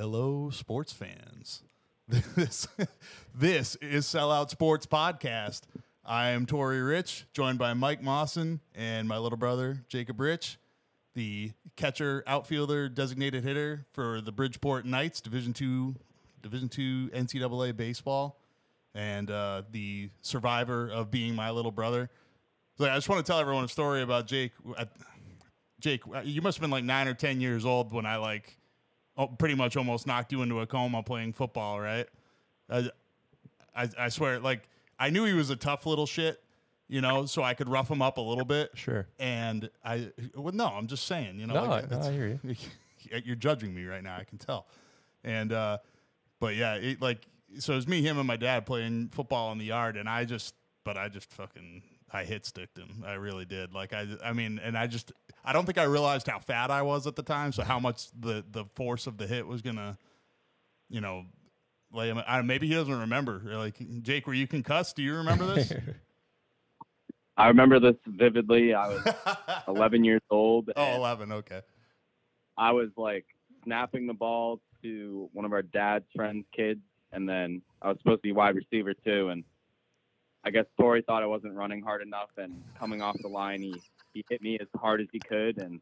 hello, sports fans. This, this is Sellout Sports Podcast. I am Tori Rich, joined by Mike Mawson and my little brother, Jacob Rich, the catcher, outfielder, designated hitter for the Bridgeport Knights, Division Two, Division Two NCAA baseball, and uh, the survivor of being my little brother. So I just want to tell everyone a story about Jake. I- Jake, you must have been like nine or ten years old when I like pretty much almost knocked you into a coma playing football, right? I, I, I swear, like I knew he was a tough little shit, you know, so I could rough him up a little bit. Sure. And I, well, no, I'm just saying, you know, No, like, I- no, I hear you. You're judging me right now. I can tell. And, uh, but yeah, it, like, so it was me, him, and my dad playing football in the yard, and I just, but I just fucking, I hit sticked him. I really did. Like, I, I mean, and I just, I don't think I realized how fat I was at the time, so how much the the force of the hit was gonna, you know, lay him. I, maybe he doesn't remember. Like, Jake, were you concussed? Do you remember this? I remember this vividly. I was 11 years old. oh, 11, okay. I was like snapping the ball to one of our dad's friends' kids, and then I was supposed to be wide receiver too. And I guess Tori thought I wasn't running hard enough, and coming off the line, he he hit me as hard as he could, and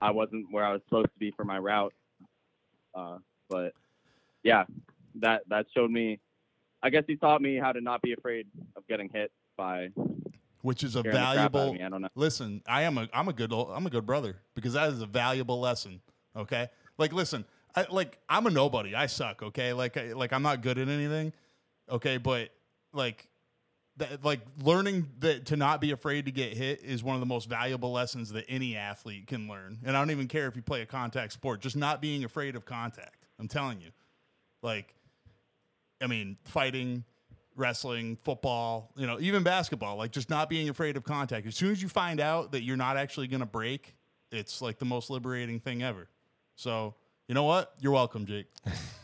I wasn't where I was supposed to be for my route. Uh, but yeah, that that showed me. I guess he taught me how to not be afraid of getting hit by Which is a scaring the crap out of valuable. I don't know. listen i am a i'm a good i'm a good brother because that is a valuable lesson okay like listen I, like i'm a nobody i suck okay like I, like i'm not good at anything okay but like that, like learning that to not be afraid to get hit is one of the most valuable lessons that any athlete can learn and i don't even care if you play a contact sport just not being afraid of contact i'm telling you like i mean fighting wrestling, football, you know, even basketball, like just not being afraid of contact. As soon as you find out that you're not actually going to break, it's like the most liberating thing ever. So, you know what? You're welcome, Jake.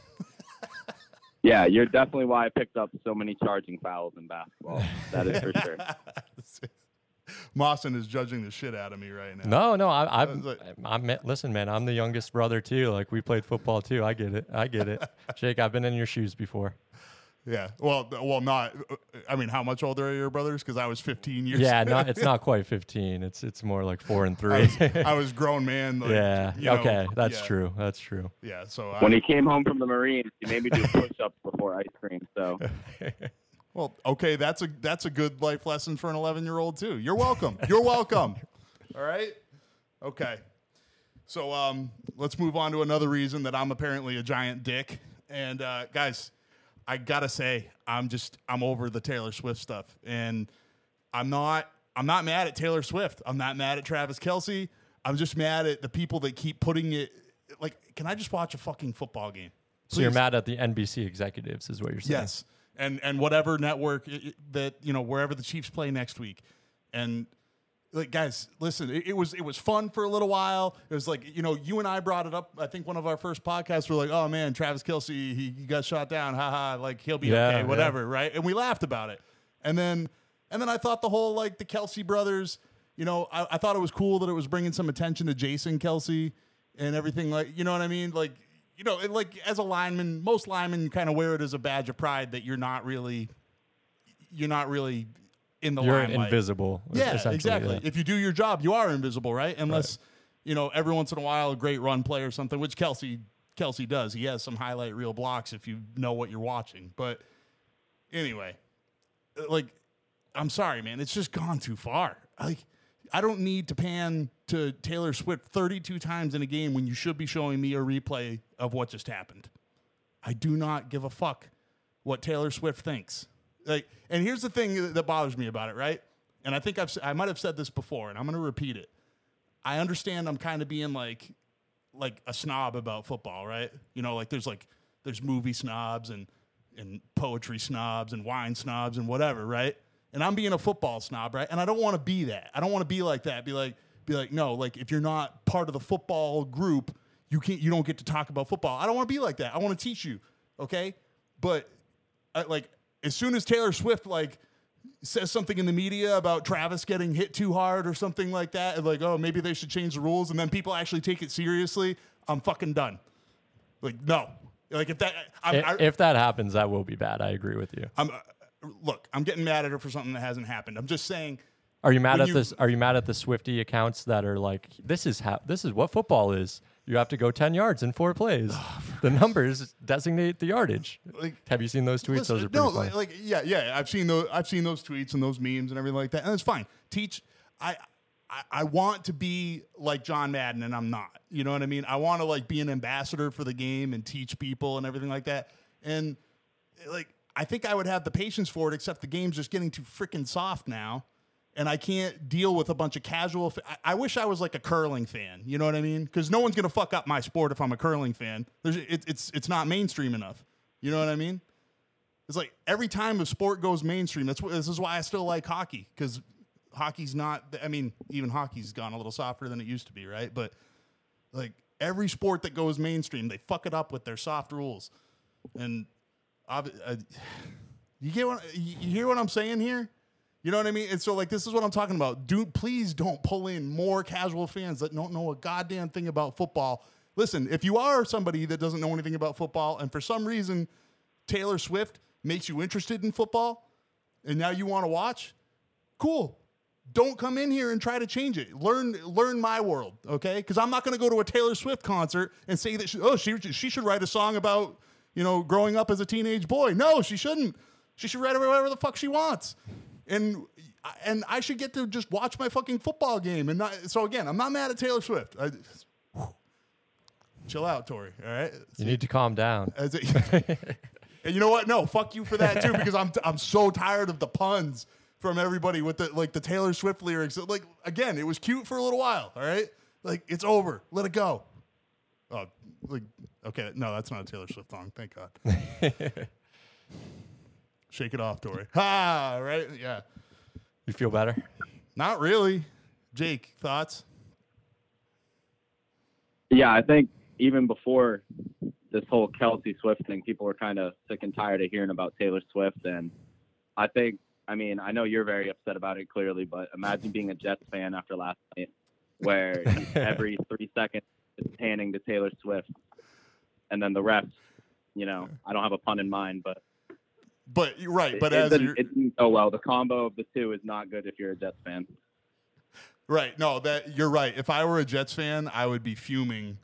Yeah, you're definitely why I picked up so many charging fouls in basketball. That is for sure. Mawson is judging the shit out of me right now. No, no, I, I was I'm, like- I'm, listen, man, I'm the youngest brother too. Like we played football too. I get it. I get it. Jake, I've been in your shoes before. Yeah. Well, well, not. I mean, how much older are your brothers? Because I was 15 years. Yeah, no, it's not quite 15. It's it's more like four and I three. was, I was grown man. Like, yeah. you know, okay, that's yeah, true. That's true. Yeah. So I, When he came home from the Marines, he made me do push-ups before ice cream. So Well, okay, that's a that's a good life lesson for an 11 year old too. You're welcome. You're welcome. All right. Okay. So um, let's move on to another reason that I'm apparently a giant dick. And uh, guys, I gotta say, I'm just I'm over the Taylor Swift stuff, and I'm not I'm not mad at Taylor Swift. I'm not mad at Travis Kelce. I'm just mad at the people that keep putting it. Like, can I just watch a fucking football game? So you're mad at the NBC executives, is what you're saying? Yes, and and whatever network that you know wherever the Chiefs play next week, and like guys, listen, it, it was it was fun for a little while. It was like you know you and I brought it up. I think one of our first podcasts were like, oh man, Travis Kelce he, he got shot down, haha, like he'll be Yeah, okay, yeah. whatever, right? And we laughed about it, and then and then I thought the whole like the Kelce brothers. You know, I, I thought it was cool that it was bringing some attention to Jason Kelce and everything. Like, you know what I mean? Like, you know, and like as a lineman, most linemen kind of wear it as a badge of pride that you're not really, you're not really in the You're limelight. invisible. Yeah, exactly. yeah. If you do your job, you are invisible, right? Unless, you know, every once in a while a great run play or something, which Kelce Kelce does. He has some highlight reel blocks if you know what you're watching. But anyway, uh, like, I'm sorry, man. It's just gone too far. Like, I don't need to pan to Taylor Swift 32 times in a game when you should be showing me a replay of what just happened. I do not give a fuck what Taylor Swift thinks. Like, and here's the thing that- bothers me about it, right? And I think I've I might have said this before, and I'm going to repeat it. I understand I'm kind of being like like a snob about football, right? You know, like there's like there's movie snobs and and poetry snobs and wine snobs and whatever, right? And I'm being a football snob, right? And I don't want to be that. I don't want to be like that. Be like be like no, like if you're not part of the football group, you can't you don't get to talk about football. I don't want to be like that. I want to teach you, okay? But I, like as soon as Taylor Swift like says something in the media about Travis getting hit too hard or something like that, and like, oh, maybe they should change the rules, and then people actually take it seriously, I'm fucking done. Like no, like if that I'm, I- I, if that happens, that will be bad. I agree with you. I'm uh, look, I'm getting mad at her for something that hasn't happened. I'm just saying. Are you mad at you- this? Are you mad at the Swifty accounts that are like, this is how this is what football is? You have to go ten yards in four plays. Oh, the numbers designate the yardage. Like, Have you seen those tweets? Listen, those are pretty no, funny. like, like, yeah, yeah. I've seen those. I've seen those tweets and those memes and everything like that, and it's fine. Teach. I, I, I want to be like John Madden, and I'm not. You know what I mean? I want to like be an ambassador for the game and teach people and everything like that. And like, I think I would have the patience for it, except the game's just getting too freaking soft now. And I can't deal with a bunch of casual. Fa- I, I wish I was like a curling fan. You know what I mean? Because no one's gonna fuck up my sport if I'm a curling fan. It, it's it's not mainstream enough. You know what I mean? It's like every time a sport goes mainstream. That's wh- this is why I still like hockey because hockey's not. I mean, even hockey's gone a little softer than it used to be, right? But like every sport that goes mainstream, they fuck it up with their soft rules. And obvi- uh, you get what you hear what I'm saying here? You know what I mean? And so like this is what I'm talking about. Dude, please don't pull in more casual fans that don't know a goddamn thing about football. Listen, if you are somebody that doesn't know anything about football and for some reason Taylor Swift makes you interested in football and now you want to watch, cool. Don't come in here and try to change it. Learn learn my world, okay? Because I'm not going to go to a Taylor Swift concert and say that she, oh she she should write a song about you know growing up as a teenage boy. No, she shouldn't. She should write whatever the fuck she wants, and and I should get to just watch my fucking football game and not. So again, I'm not mad at Taylor Swift. I, whew. chill out, Tori. All right. you need to calm down. It- and you know what? No, fuck you for that too, because I'm I'm so tired of the puns from everybody with the like the Taylor Swift lyrics. Like again, it was cute for a little while. All right, like it's over. Let it go. Oh, like okay, no, that's not a Taylor Swift song. Thank God. Shake it off, Tori. Ha! Right? Yeah. You feel better? Not really. Jake, thoughts? Yeah, I think even before this whole Kelce Swift thing, people were kind of sick and tired of hearing about Taylor Swift. And I think, I mean, I know you're very upset about it clearly, but imagine being a Jets fan after last night where every three seconds it's panning to Taylor Swift. And then the refs, you know, I don't have a pun in mind, but But you're right. But it, as didn't, you're, it didn't go well. The combo of the two is not good if you're a Jets fan. Right. No, that you're right. If I were a Jets fan, I would be fuming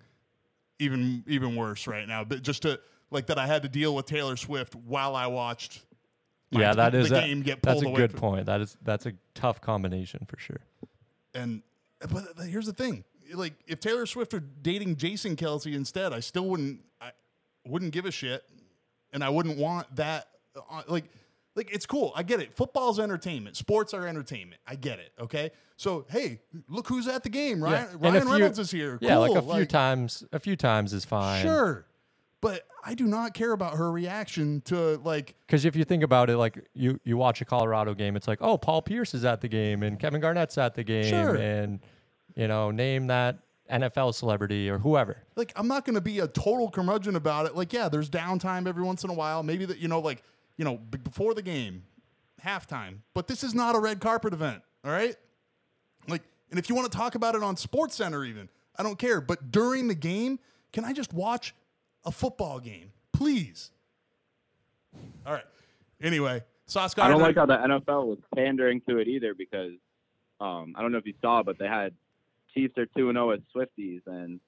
even even worse right now. But just to like that I had to deal with Taylor Swift while I watched my- yeah, that the a, game get that's a away good from- point. That is that's a tough combination for sure. And but but here's the thing. Like if Taylor Swift were dating Jason Kelce instead, I still wouldn't I wouldn't give a shit and I wouldn't want that uh, like like it's cool. I get it. Football's entertainment. Sports are entertainment. I get it. Okay. So hey, look who's at the game. Ryan, Yeah, Ryan few- Reynolds is here. Yeah, like a Cool. few times. A few times is fine. Sure. But I do not care about her reaction to like Because if you think about it, like you you watch a Colorado game, it's like, oh, Paul Pierce is at the game and Kevin Garnett's at the game, Sure. and you know, name that NFL celebrity or whoever. like I'm not going to be a total curmudgeon about it. Like yeah, there's downtime every once in a while. Maybe that you know like, you know, b- before the game, halftime. But this is not a red carpet event, all right? Like and if you want to talk about it on Sports Center even, I don't care, but during the game, can I just watch a football game? Please. All right. Anyway, Sauce I don't like how the NFL was pandering to it either because um, I don't know if you saw, but they had Chiefs are two and zero as Swifties, and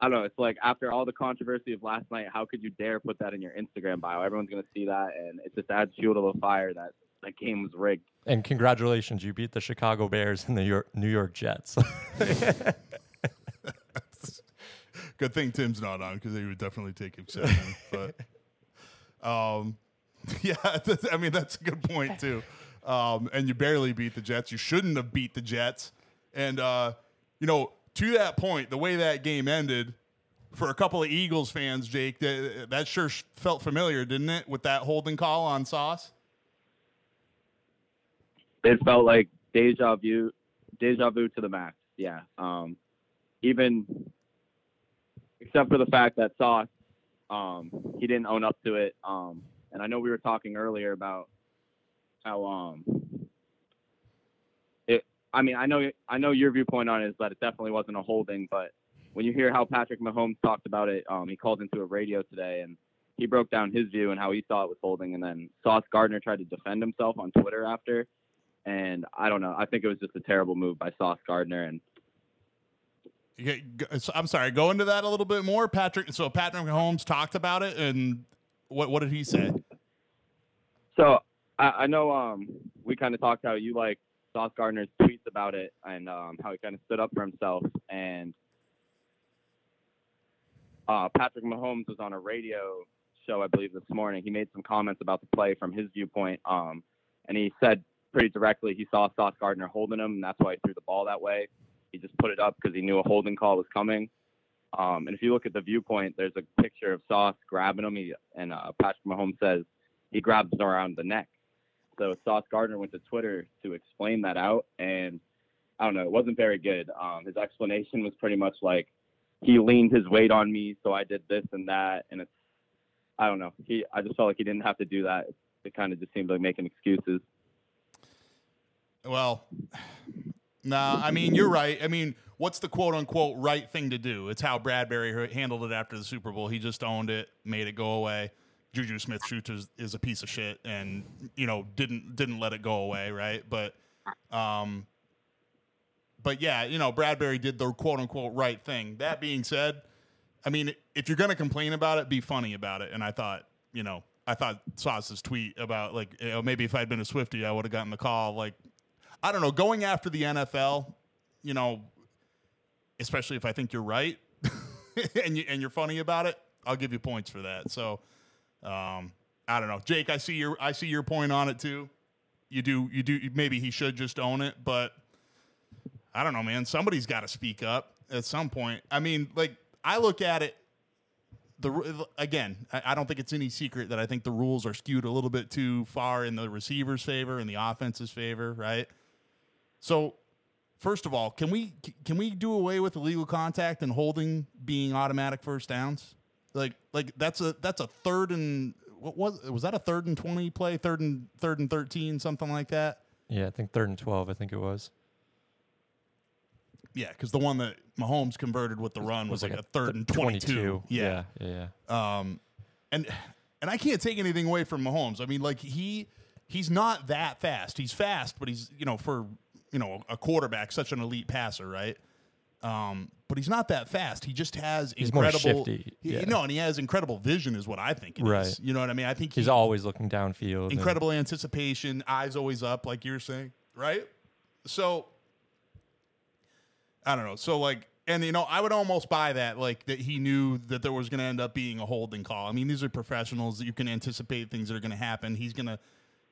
I don't know. It's like after all the controversy of last night, how could you dare put that in your Instagram bio? Everyone's gonna see that, and it just adds fuel to the fire that that game was rigged. And congratulations, you beat the Chicago Bears and the York, New York Jets. Good thing Tim's not on because he would definitely take exception. but um, yeah, that's, I mean that's a good point too. Um, and you barely beat the Jets. You shouldn't have beat the Jets. And uh, you know, to that point, the way that game ended for a couple of Eagles fans, Jake, that, that sure felt familiar, didn't it? With that holding call on Sauce. It felt like deja vu, deja vu to the max. Yeah. Um, even except for the fact that Sauce, um, he didn't own up to it. Um, and I know we were talking earlier about how um. I mean, I know I know your viewpoint on it is that it definitely wasn't a holding, but when you hear how Patrick Mahomes talked about it, um, he called into a radio today and he broke down his view and how he thought it was holding. And then Sauce Gardner tried to defend himself on Twitter after. And I don't know. I think it was just a terrible move by Sauce Gardner. And Okay, g- so I'm sorry. Go into that a little bit more, Patrick. So Patrick Mahomes talked about it, and what what did he say? so I, I know um, we kind of talked how you like Sauce Gardner's tweets about it and um, how he kind of stood up for himself. And uh, Patrick Mahomes was on a radio show, I believe, this morning. He made some comments about the play from his viewpoint, um, and he said pretty directly he saw Sauce Gardner holding him, and that's why he threw the ball that way. He just put it up because he knew a holding call was coming. Um, and if you look at the viewpoint, there's a picture of Sauce grabbing him, he, and uh, Patrick Mahomes says he grabs him around the neck. So Sauce Gardner went to Twitter to explain that out, and I don't know, it wasn't very good. Um, his explanation was pretty much like he leaned his weight on me, so I did this and that, and it's I don't know. He I just felt like he didn't have to do that. It kind of just seemed like making excuses. Well, no, I mean you're right. I mean, what's the quote unquote right thing to do? It's how Bradbury handled it after the Super Bowl. He just owned it, made it go away. Juju Smith Schuster is, is a piece of shit, and you know didn't didn't let it go away, right? But, um, but yeah, you know Bradbury did the quote unquote right thing. That being said, I mean if you're gonna complain about it, be funny about it. And I thought, you know, I thought Sauce's tweet about like you know, maybe if I'd been a Swifty, I would have gotten the call. Like, I don't know, going after the NFL, you know, especially if I think you're right and you and you're funny about it, I'll give you points for that. So, um, I don't know, Jake. I see your I see your point on it too. You do you do maybe he should just own it, but I don't know, man. Somebody's got to speak up at some point. I mean, like I look at it. The again, I, don't think it's any secret that I think the rules are skewed a little bit too far in the receiver's favor and the offense's favor, right? So, first of all, can we can we do away with illegal contact and holding being automatic first downs? Like like that's a that's a third and what was was that a third and twenty play, third and third and thirteen, something like that? Yeah, I think third and twelve. I think it was. Yeah, because the one that Mahomes converted with the run was, like, a third and twenty-two. Yeah, yeah, yeah. Um, and and I can't take anything away from Mahomes. I mean, like he he's not that fast. He's fast, but he's you know for you know a quarterback, such an elite passer, right? Um, but he's not that fast. He just has He's incredible. he- yeah. No, and he has incredible vision, is what I think. it is. Right. You know what I mean? I think He's he- always looking downfield. and- incredible anticipation, eyes always up, like you're saying, right? So I don't know. So like, and you know, I would almost buy that, like that he knew that there was going to end up being a holding call. I mean, these are professionals that you can anticipate things that are going to happen. He's going to,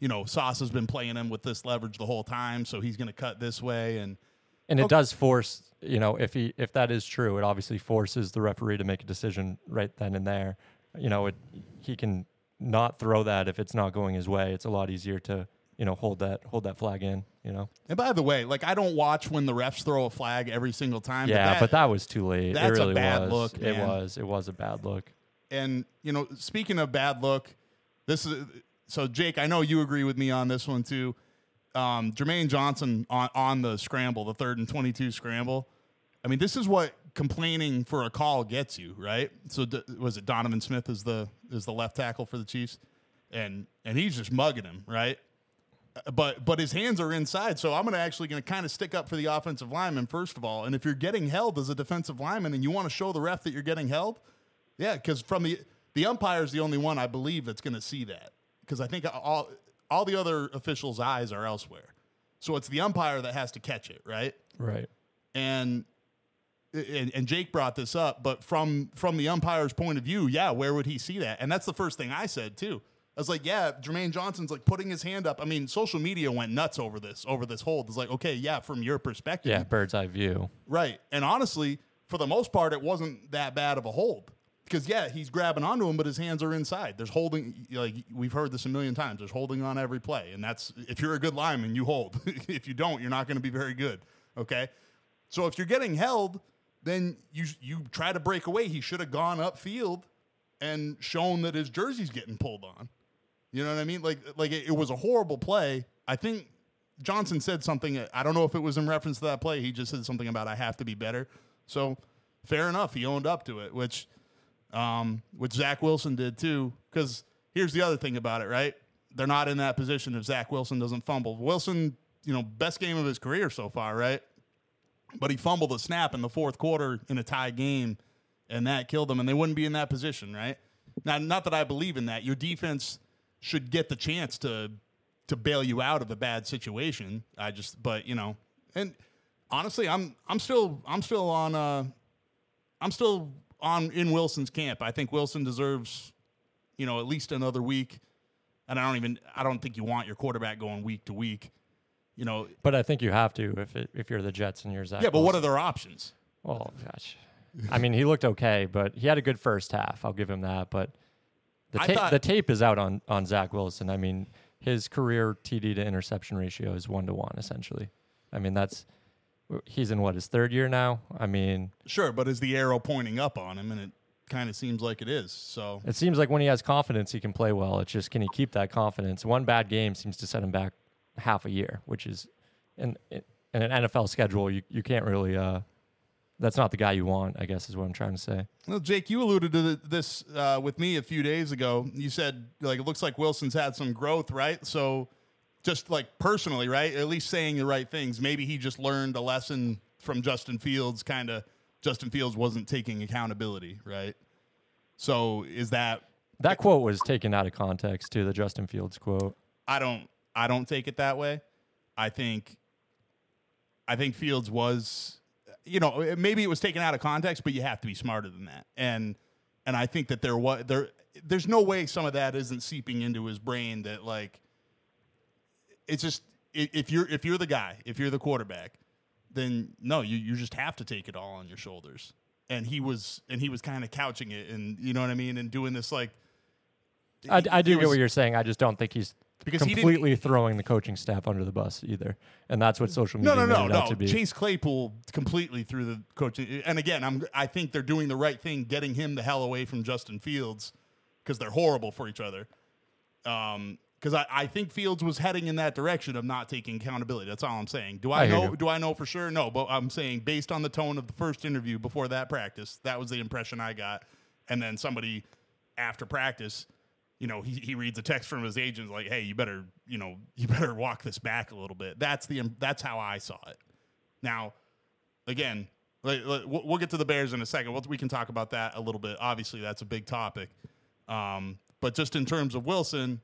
you know, Sauce has been playing him with this leverage the whole time, so he's going to cut this way, and And it Okay. does force, you know, if he if that is true, it obviously forces the referee to make a decision right then and there. You know, it he can not throw that if it's not going his way. It's a lot easier to, you know, hold that hold that flag in, you know. and by the way, like I don't watch when the refs throw a flag every single time. yeah, but that, was too late. that's it a really bad was. look, It was. It was a bad look. and you know, speaking of bad look, this is so Jake. I know you agree with me on this one too. Um, Jermaine Johnson on on the scramble, the third and twenty-two scramble. I mean, this is what complaining for a call gets you, right? So d- was it Donovan Smith is the is the left tackle for the Chiefs, and and he's just mugging him, right? Uh, But but his hands are inside, so I'm gonna actually gonna kind of stick up for the offensive lineman first of all. And if you're getting held as a defensive lineman and you want to show the ref that you're getting held, yeah, because from the the umpire is the only one I believe that's going to see that because I think all all the other officials' eyes are elsewhere. So it's the umpire that has to catch it, right? Right. And and, and Jake brought this up, but from from the umpire's point of view, yeah, where would he see that? And that's the first thing I said too. I was like, yeah, Jermaine Johnson's like putting his hand up. I mean, social media went nuts over this, over this hold. It's like, okay, yeah, from your perspective, Yeah, bird's eye view. Right. And honestly, for the most part, it wasn't that bad of a hold. Because yeah, he's grabbing onto him, but his hands are inside. There's holding like we've heard this a million times. There's holding on every play. And that's if you're a good lineman, you hold. if you don't, you're not going to be very good. Okay? So if you're getting held, then you you try to break away. He should have gone upfield and shown that his jersey's getting pulled on. You know what I mean? Like like it, it was a horrible play. I think Johnson said something. I don't know if it was in reference to that play. He just said something about I have to be better. So fair enough. He owned up to it, which, um, which Zach Wilson did too. Because here's the other thing about it, right? They're not in that position if Zach Wilson doesn't fumble. Wilson, you know, best game of his career so far, right? But he fumbled a snap in the fourth quarter in a tie game, and that killed them. And they wouldn't be in that position, right? Now, not that I believe in that. Your defense should get the chance to to bail you out of a bad situation. I just, but you know, and honestly, I'm I'm still I'm still on uh I'm still on in Wilson's camp. I think Wilson deserves, you know, at least another week. And I don't even I don't think you want your quarterback going week to week. You know, But I think you have to if it, if you're the Jets and you're Zach. yeah, but what are their options? Well, gosh. I mean, he looked okay, but he had a good first half. I'll give him that. But the tape thought- the tape is out on on Zach Wilson. I mean, his career TD to interception ratio is one to one essentially. I mean, that's he's in what his third year now. I mean, Sure, but is the arrow pointing up on him? And it kind of seems like it is. So it seems like when he has confidence, he can play well. It's just can he keep that confidence? One bad game seems to set him back half a year, which is in in an NFL schedule. You you can't really. uh That's not the guy you want. I guess is what I'm trying to say. Well, Jake, you alluded to th- this uh, with me a few days ago. You said like it looks like Wilson's had some growth, right? So, just like personally, right? At least saying the right things. Maybe he just learned a lesson from Justin Fields. Kind of, Justin Fields wasn't taking accountability, right? So, is that That quote was taken out of context to The Justin Fields quote. I don't I don't take it that way. I think I think Fields was you know, maybe it was taken out of context, but you have to be smarter than that. And and I think that there was there there's no way some of that isn't seeping into his brain that like it's just if you're if you're the guy, if you're the quarterback, then no, you you just have to take it all on your shoulders. And he was and he was kind of couching it and you know what I mean and doing this like I, I do get was- what you're saying. I just don't think he's Because he completely throwing the coaching staff under the bus either, and that's what social media No, no, no, made it out no. Chase Claypool completely threw the coaching. And again, I'm I think they're doing the right thing, getting him the hell away from Justin Fields because they're horrible for each other. Um, because I, I think Fields was heading in that direction of not taking accountability. That's all I'm saying. Do I, I know? Do I know for sure? No, but I'm saying based on the tone of the first interview before that practice, that was the impression I got. And then somebody after practice, you know, he, he reads a text from his agent like, "Hey, you better, you know, you better walk this back a little bit." That's the that's how I saw it. Now, again, we'll we'll get to the Bears in a second. We can talk about that a little bit. Obviously, that's a big topic. Um, but just in terms of Wilson,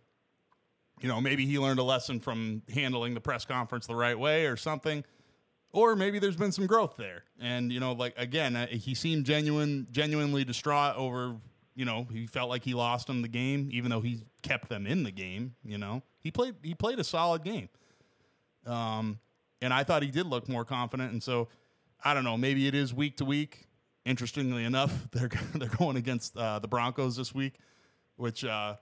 you know, maybe he learned a lesson from handling the press conference the right way or something. Or maybe there's been some growth there. And, you know, like, again, uh, he seemed genuine, genuinely distraught over, you know, he felt like he lost them the game, even though he kept them in the game, you know. He played he played a solid game. Um, and I thought he did look more confident. And so, I don't know, maybe it is week to week. Interestingly enough, they're they're going against uh, the Broncos this week, which uh,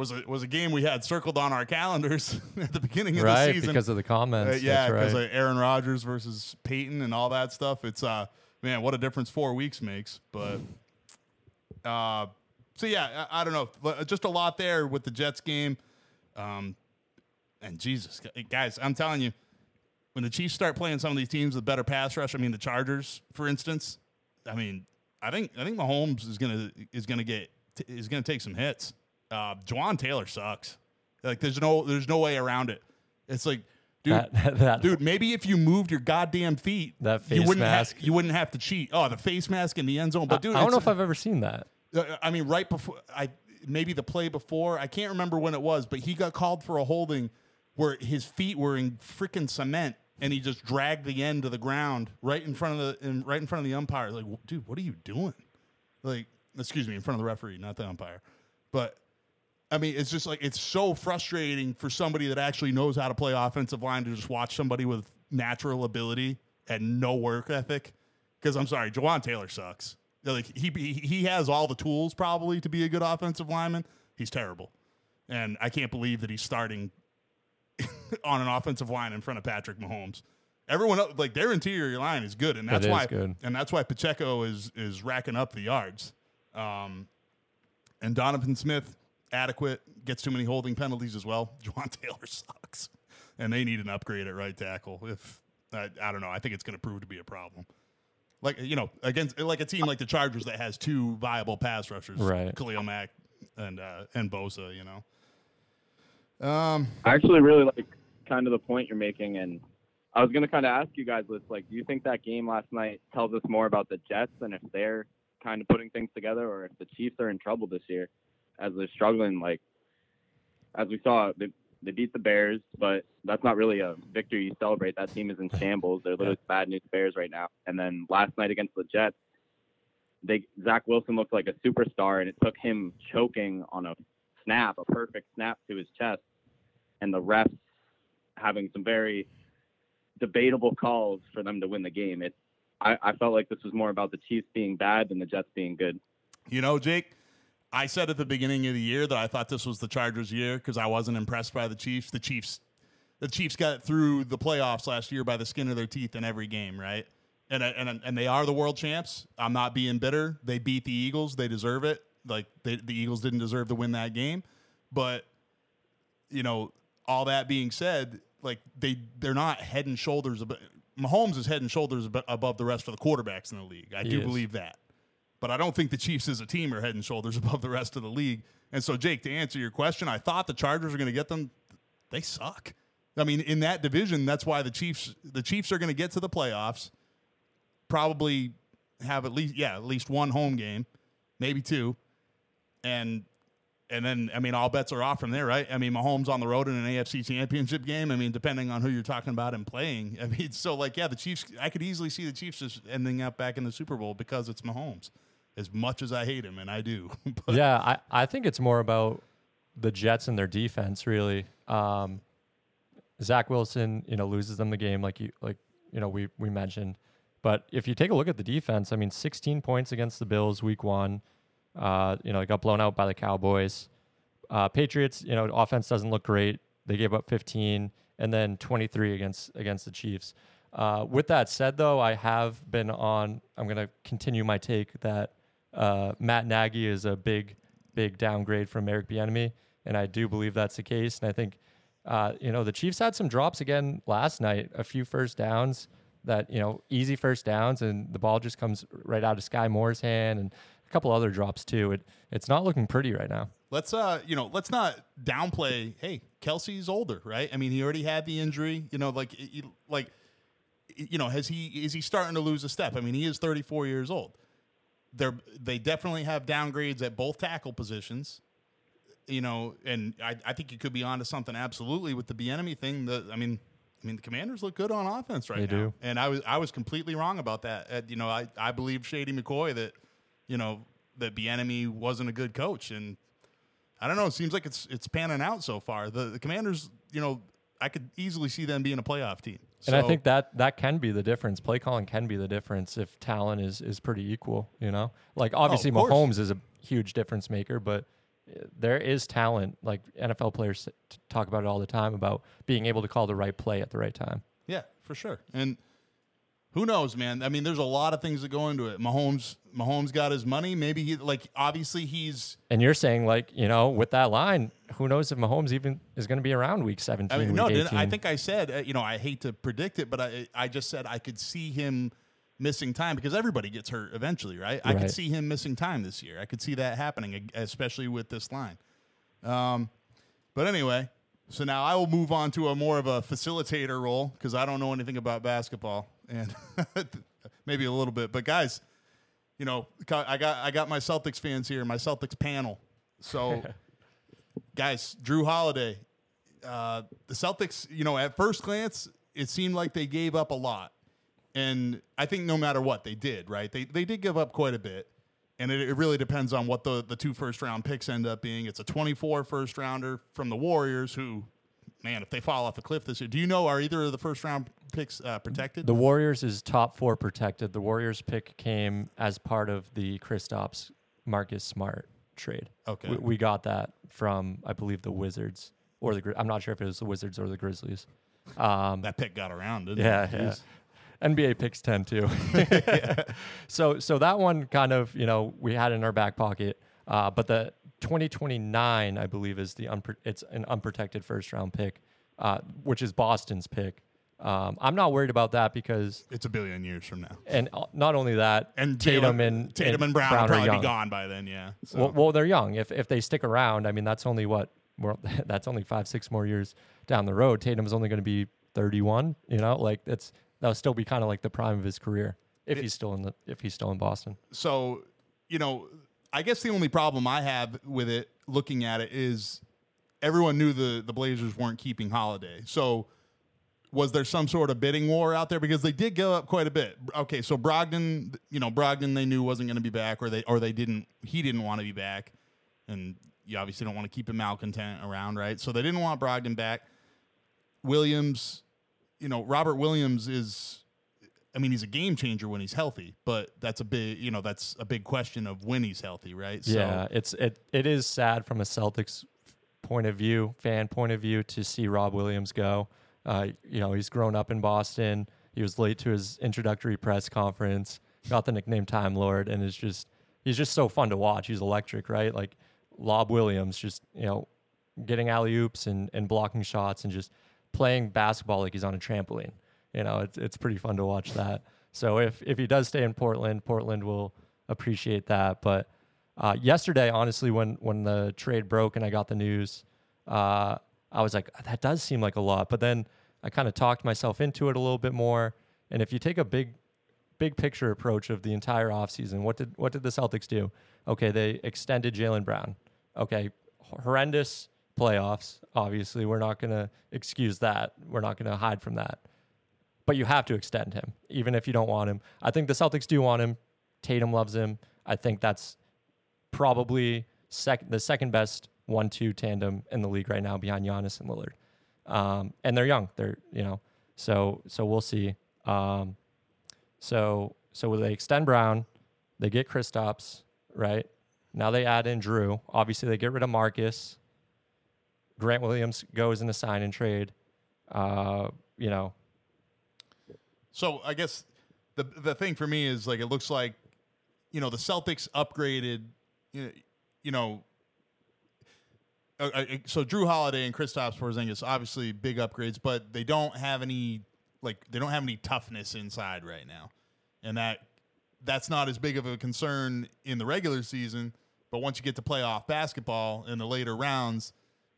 was a was a game we had circled on our calendars at the beginning of the right, season. because of the Uh, comments. yeah, because right. of Aaron Rodgers versus Peyton and all that stuff. It's uh, man, what a difference four weeks makes. But uh, so yeah, I, I don't know, just a lot there with the Jets game. Um, and Jesus, guys, I'm telling you, when the Chiefs start playing some of these teams with better pass rush, I mean the Chargers, for instance, I mean, I think I think Mahomes is gonna is gonna get is gonna take some hits. Uh, Jawaan Taylor sucks. Like there's no there's no way around it. It's like, dude, that, that, dude, maybe if you moved your goddamn feet, That you wouldn't ha- you wouldn't have to cheat. Oh, the face mask in the end zone. But dude, I don't know if I've ever seen that. uh, I mean, right before I maybe the play before I can't remember when it was, but he got called for a holding where his feet were in freaking cement and he just dragged the end to the ground right in front of the in, right in front of the umpire. Like, dude, what are you doing? Like, excuse me, in front of the referee, not the umpire. But I mean, it's just like it's so frustrating for somebody that actually knows how to play offensive line to just watch somebody with natural ability and no work ethic. Because I'm sorry, Jawaan Taylor sucks. Like he he has all the tools probably to be a good offensive lineman. He's terrible, and I can't believe that he's starting on an offensive line in front of Patrick Mahomes. Everyone else, like their interior line is good, and that's why good. and that's why Pacheco is is racking up the yards. Um, and Donovan Smith, adequate, gets too many holding penalties as well. Jawaan Taylor sucks, and they need an upgrade at right tackle. If I, I don't know, I think it's going to prove to be a problem. like you know against like a team like the Chargers that has two viable pass rushers, Right. Khalil Mack and uh, and Bosa. You know, um, I actually really like kind of the point you're making, and I was gonna kind of ask you guys this: like, do you think that game last night tells us more about the Jets and if they're kind of putting things together, or if the Chiefs are in trouble this year as they're struggling? Like, as we saw, they, they beat the Bears, but that's not really a victory you celebrate. That team is in shambles. They're literally bad news Bears right now. And then last night against the Jets, they Zach Wilson looked like a superstar, and it took him choking on a snap, a perfect snap to his chest, and the refs having some very debatable calls for them to win the game. It, I, I felt like this was more about the Chiefs being bad than the Jets being good. you know, Jake. I said at the beginning of the year that I thought this was the Chargers' year because I wasn't impressed by the Chiefs. The Chiefs, the Chiefs got through the playoffs last year by the skin of their teeth in every game, right? And and and they are the world champs. I'm not being bitter. They beat the Eagles. They deserve it. Like they, the Eagles didn't deserve to win that game, but you know, all that being said, like they they're not head and shoulders above. Mahomes is head and shoulders above the rest of the quarterbacks in the league. I He do is. believe that, but I don't think the Chiefs as a team are head and shoulders above the rest of the league. And so, Jake, to answer your question, I thought the Chargers were going to get them. They suck. I mean, in that division, that's why the Chiefs the Chiefs are going to get to the playoffs. Probably have at least yeah at least one home game, maybe two, and and then I mean all bets are off from there, right? I mean Mahomes on the road in an AFC Championship game. I mean depending on who you're talking about and playing. I mean so like yeah, the Chiefs. I could easily see the Chiefs just ending up back in the Super Bowl because it's Mahomes. As much as I hate him, and I do, yeah, I, I think it's more about the Jets and their defense, really. Um, Zach Wilson, you know, loses them the game, like you like you know we we mentioned. But if you take a look at the defense, I mean, 16 points against the Bills week one. Uh, you know, got blown out by the Cowboys. Uh, Patriots, you know, offense doesn't look great. They gave up 15 and then 23 against against the Chiefs. Uh, with that said, though, I have been on. I'm going to continue my take that uh, Matt Nagy is a big, big downgrade from Eric Bieniemy, and I do believe that's the case. And I think, uh, you know, the Chiefs had some drops again last night, a few first downs that you know, easy first downs, and the ball just comes right out of Skyy Moore's hand, and a couple other drops too. It it's not looking pretty right now. let's uh you know let's not downplay hey kelce's older right i mean he already had the injury you know like like you know has he is he starting to lose a step i mean he is 34 years old they're they definitely have downgrades at both tackle positions you know and i, I think you could be onto something absolutely with the Bieniemy thing the i mean I mean, the Commanders look good on offense right They now, do. and I was I was completely wrong about that. Uh, you know, I I believe Shady McCoy that you know that Bieniemy wasn't a good coach, and I don't know. It seems like it's it's panning out so far. The, the Commanders, you know, I could easily see them being a playoff team. And I think that that can be the difference. Play calling can be the difference if talent is is pretty equal. You know, like obviously course. Mahomes is a huge difference maker, but uh, there is talent. Like NFL players talk about it all the time about being able to call the right play at the right time. Yeah, for sure. And who knows, man? I mean, there's a lot of things that go into it. Mahomes, Mahomes got his money. Maybe he like obviously he's. And you're saying like you know with that line, who knows if Mahomes even is going to be around week 17? I mean, no, 18. I think I said uh, you know I hate to predict it, but I I just said I could see him missing time because everybody gets hurt eventually, right? I could see him missing time this year. I could see that happening, especially with this line. Um, but anyway, so now I will move on to a more of a facilitator role because I don't know anything about basketball and maybe a little bit. But guys, you know, I got I got my Celtics fans here, my Celtics panel. So, guys, Jrue Holiday, uh, the Celtics, you know, at first glance, it seemed like they gave up a lot. And I think no matter what they did, right? They, they did give up quite a bit. And it, it really depends on what the, the two first round picks end up being. It's a 24 first rounder from the Warriors, who, man, if they fall off a cliff this year, do you know, are either of the first round picks uh, protected? the Warriors is top four protected. The Warriors pick came as part of the Kristaps Marcus Smart trade. Okay. we, we got that from I believe the Wizards or the Gri- I'm not sure if it was the Wizards or the Grizzlies. Um, that pick got around, didn't yeah, it? yeah. NBA picks 10 too. So so that one kind of, you know, we had in our back pocket. Uh, but the 2029, I believe, is the unpro- it's an unprotected first round pick, uh, which is Boston's pick. Um, I'm not worried about that because, It's a billion years from now. and uh, not only that, And Tatum Jaylen- and Tatum and Brown, Brown will are probably be gone by then. Yeah. So. Well, well, they're young. If if they stick around, I mean, that's only what that's only five, six more years down the road. Tatum's only going to be 31. You know, like that's that'll still be kind of like the prime of his career if he's still in the if he's still in Boston. so you know, I guess the only problem I have with it, looking at it, is everyone knew the the Blazers weren't keeping Holiday. So was there some sort of bidding war out there because they did go up quite a bit? Okay, so Brogdon, you know, Brogdon they knew wasn't going to be back, or they or they didn't. He didn't want to be back, and you obviously don't want to keep a malcontent around, right? So they didn't want Brogdon back. Williams, you know, Robert Williams is I mean, he's a game changer when he's healthy, but that's a big, you know, that's a big question of when he's healthy, right? yeah, it's it it is sad from a Celtics point of view, fan point of view, to see Rob Williams go. Uh, you know, he's grown up in Boston. He was late to his introductory press conference. Got the nickname Time Lord, and it's just he's just so fun to watch. He's electric, right? Like Lob Williams, just you know, getting alley oops and and blocking shots and just playing basketball like he's on a trampoline. You know, it's it's pretty fun to watch that. So if if he does stay in Portland, Portland will appreciate that. But uh, yesterday, honestly, when when the trade broke and I got the news, uh, I was like, that does seem like a lot. But then I kind of talked myself into it a little bit more. And if you take a big big picture approach of the entire offseason, what did what did the Celtics do? Okay, they extended Jaylen Brown. Okay, horrendous playoffs. Obviously, we're not going to excuse that. We're not going to hide from that. But you have to extend him, even if you don't want him. I think the Celtics do want him. Tatum loves him. I think that's probably sec- the second best one-two tandem in the league right now, behind Giannis and Lillard. Um, and they're young. They're you know, so so we'll see. Um, so so they extend Brown, they get Kristaps, right? Now they add in Jrue. Obviously, they get rid of Marcus. Grant Williams goes in a sign and trade. Uh, you know, So I guess the the thing for me is like it looks like you know the Celtics upgraded you know, you know uh, uh, so Jrue Holiday and Kristaps Porzingis obviously big upgrades, but they don't have any like they don't have any toughness inside right now, and that that's not as big of a concern in the regular season. But once you get to playoff basketball in the later rounds,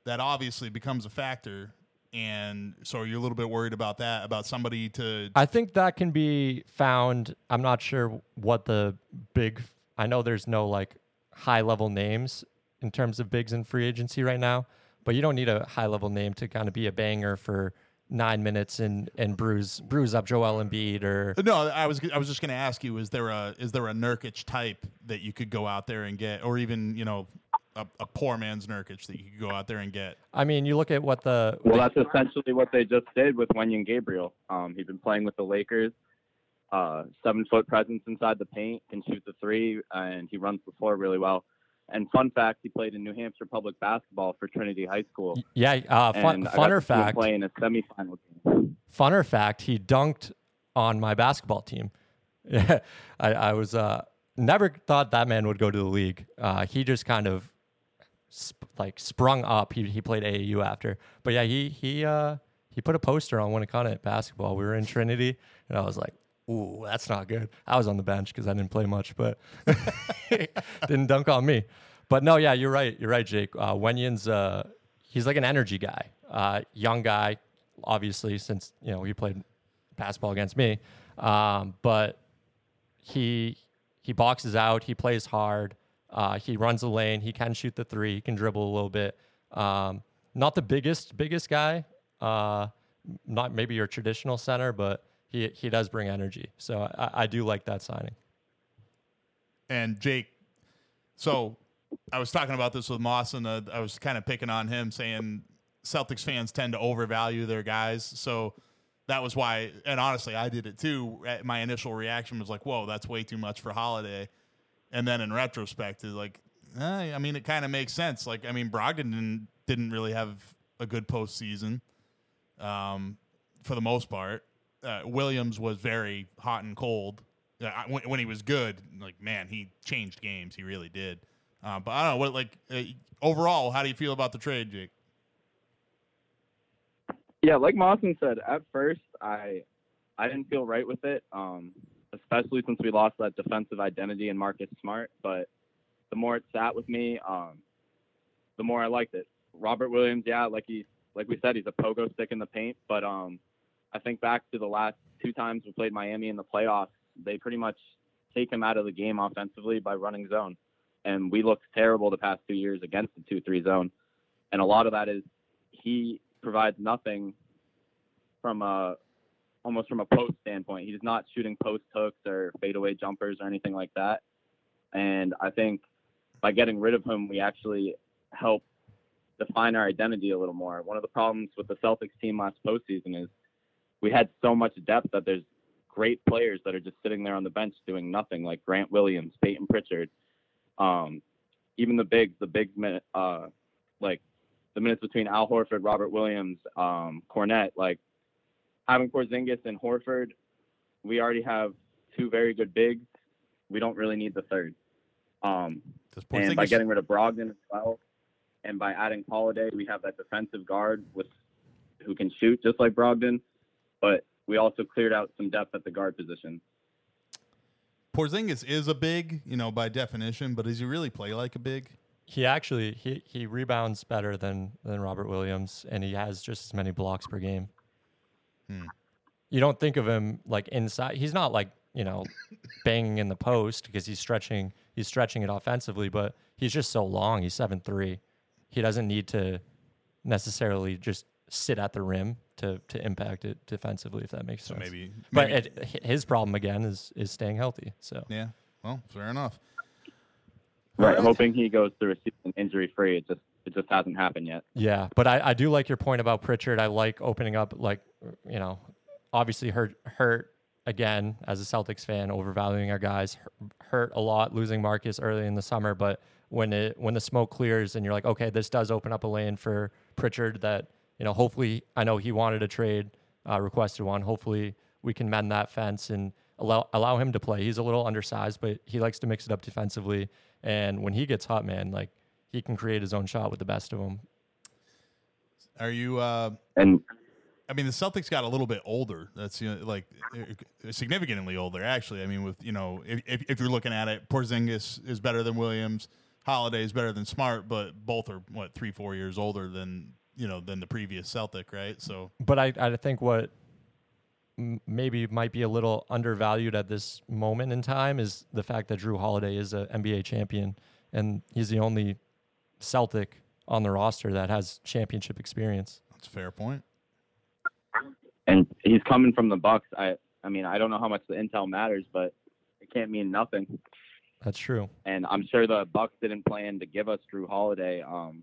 that obviously becomes a factor. And so you're a little bit worried about that, about somebody to I think that can be found. I'm not sure what the big. I know there's no like high level names in terms of bigs in free agency right now, but you don't need a high level name to kind of be a banger for nine minutes and and bruise bruise up Joel Embiid or No, I was I was just going to ask you: is there a is there a Nurkic type that you could go out there and get, or even you know a, a poor man's Nurkic that you could go out there and get? I mean, you look at what the Well, that's essentially what they just did with Wenyen Gabriel. Um, he's been playing with the Lakers. Uh, seven foot presence inside the paint, can shoot the three, and he runs the floor really well. And fun fact, he played in New Hampshire public basketball for Trinity High School. yeah uh, fun, and I got funner fact play in a semifinal game. funner fact, he dunked on my basketball team. I, I was uh, never thought that man would go to the league. Uh, he just kind of sp- like sprung up. He he played AAU after, but yeah, he he uh, he put a poster on Winnacunnet at basketball. We were in Trinity, and I was like. Ooh, that's not good. I was on the bench because I didn't play much, but didn't dunk on me. But no, yeah, you're right. You're right, Jake. Uh, Wenyen's uh, he's like an energy guy, uh, young guy, obviously, since you know he played basketball against me. Um, but he he boxes out. He plays hard. Uh, he runs the lane. He can shoot the three. He can dribble a little bit. Um, not the biggest biggest guy. Uh, not maybe your traditional center, but he he does bring energy. So I, I do like that signing. And Jake, so I was talking about this with Moss, and uh, I was kind of picking on him, saying Celtics fans tend to overvalue their guys. So that was why, and honestly, I did it too. My initial reaction was like, "Whoa, that's way too much for Holiday." And then in retrospect, it's like, eh, I mean, it kind of makes sense. Like, I mean, Brogdon didn't, didn't really have a good postseason, um, for the most part. Uh, Williams was very hot and cold. Uh, when, when he was good, like man, he changed games. He really did. Uh, but I don't know what like uh, overall. How do you feel about the trade, Jake? Yeah, like Mawson said, at first I I didn't feel right with it, um, especially since we lost that defensive identity in Marcus Smart. But the more it sat with me, um, the more I liked it. Robert Williams, yeah, like he like we said, he's a pogo stick in the paint. But um, I think back to the last two times we played Miami in the playoffs, they pretty much take him out of the game offensively by running zone, and we looked terrible the past two years against the two-three zone, and a lot of that is he provides nothing from a almost from a post standpoint. He's not shooting post hooks or fadeaway jumpers or anything like that. And I think by getting rid of him, we actually help define our identity a little more. One of the problems with the Celtics team last postseason is we had so much depth that there's great players that are just sitting there on the bench doing nothing, like Grant Williams, Payton Pritchard, um, even the bigs, the bigs, uh, like the minutes between Al Horford, Robert Williams, um, Kornet, like having Porzingis and Horford, we already have two very good bigs. We don't really need the third. Um, and by getting rid of Brogdon as well, and by adding Holiday, we have that defensive guard with who can shoot just like Brogdon, but we also cleared out some depth at the guard position. Porzingis is a big, you know, by definition, but does he really play like a big? He actually he he rebounds better than than Robert Williams, and he has just as many blocks per game. Hmm. You don't think of him like inside. He's not like you know banging in the post because he's stretching he's stretching it offensively, but he's just so long. He's seven three. He doesn't need to necessarily just sit at the rim to to impact it defensively, if that makes so sense. Maybe, maybe. but it, his problem again is is staying healthy. So yeah, well, fair enough. Right, right. hoping he goes through a season injury free. It just it just hasn't happened yet. Yeah, but I, I do like your point about Pritchard. I like opening up like you know, obviously hurt hurt again as a Celtics fan, overvaluing our guys. Hurt a lot losing Marcus early in the summer, but when it when the smoke clears and you're like, okay, this does open up a lane for Pritchard that you know. Hopefully, I know he wanted a trade, uh, requested one. Hopefully, we can mend that fence and allow allow him to play. He's a little undersized, but he likes to mix it up defensively. And when he gets hot, man, like he can create his own shot with the best of them. Are you? Uh, and I mean, the Celtics got a little bit older. That's you know, like uh, significantly older, actually. I mean, with you know, if, if you're looking at it, Porzingis is better than Williams. Holiday is better than Smart, but both are what three, four years older than you know than the previous Celtic, right? So, but I I think what maybe might be a little undervalued at this moment in time is the fact that Jrue Holiday is an NBA champion and he's the only Celtic on the roster that has championship experience. That's a fair point. And he's coming from the Bucks. I I mean, I don't know how much the intel matters, but it can't mean nothing. That's true. And I'm sure the Bucks didn't plan to give us Jrue Holiday. Um,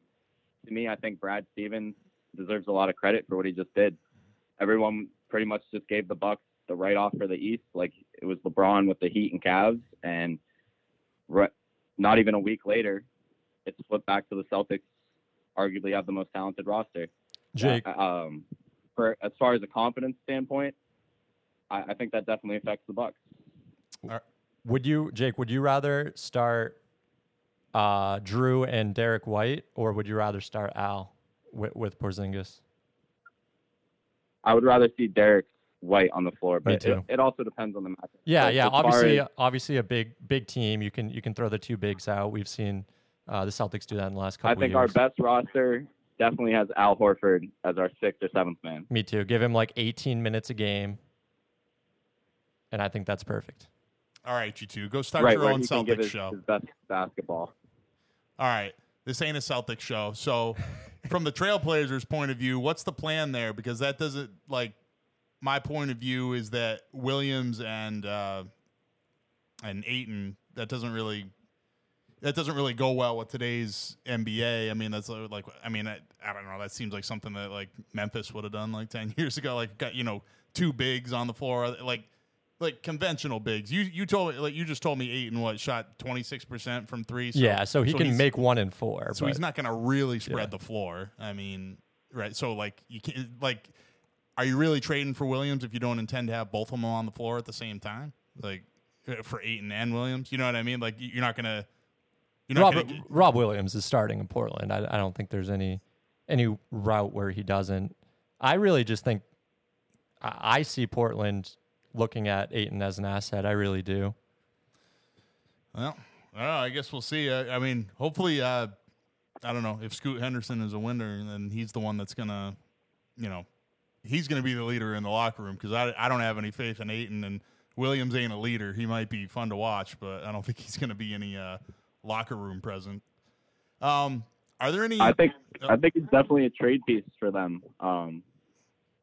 to me, I think Brad Stevens deserves a lot of credit for what he just did. Everyone pretty much just gave the Bucks the write off for the East, like it was LeBron with the Heat and Cavs, and re- not even a week later, it's flipped back to the Celtics. Arguably, have the most talented roster. Jake, um, for as far as a confidence standpoint, I, I think that definitely affects the Bucks. Would you, Jake? Would you rather start uh, Jrue and Derrick White, or would you rather start Al with, with Porzingis? I would rather see Derrick White on the floor, but it, it, also depends on the match. Yeah, so, yeah. Obviously, as, obviously a big big team. You can you can throw the two bigs out. We've seen uh, the Celtics do that in the last couple. Of years. I think our best roster definitely has Al Horford as our sixth or seventh man. Me too. Give him like 18 minutes a game, and I think that's perfect. All right, you two, go start right, your own Celtics show. His best basketball. All right, this ain't a Celtics show, so from the Trailblazers' point of view, what's the plan there? Because that doesn't like my point of view is that Williams and uh, and Ayton that doesn't really that doesn't really go well with today's NBA. I mean, that's uh, like I mean, I, I don't know. That seems like something that like Memphis would have done like ten years ago. Like got you know two bigs on the floor, like like conventional bigs. You you told me like you just told me Ayton what shot twenty six percent from three. So, yeah, so he so can make one and four. So but, he's not going to really spread yeah. the floor. I mean, right? So like you can't like, are you really trading for Williams if you don't intend to have both of them on the floor at the same time? Like uh, for Ayton and Williams, you know what I mean? Like you're not going to. Rob, gonna, Rob Williams is starting in Portland. I, I don't think there's any any route where he doesn't. I really just think I see Portland looking at Ayton as an asset. I really do. Well, I, don't know, I guess we'll see. Uh, I mean, hopefully, uh, I don't know if Scoot Henderson is a winner, then he's the one that's gonna, you know, he's gonna be the leader in the locker room because I, I don't have any faith in Ayton and Williams ain't a leader. He might be fun to watch, but I don't think he's gonna be any uh, locker room present. Um, are there any? I think I think it's definitely a trade piece for them. Um,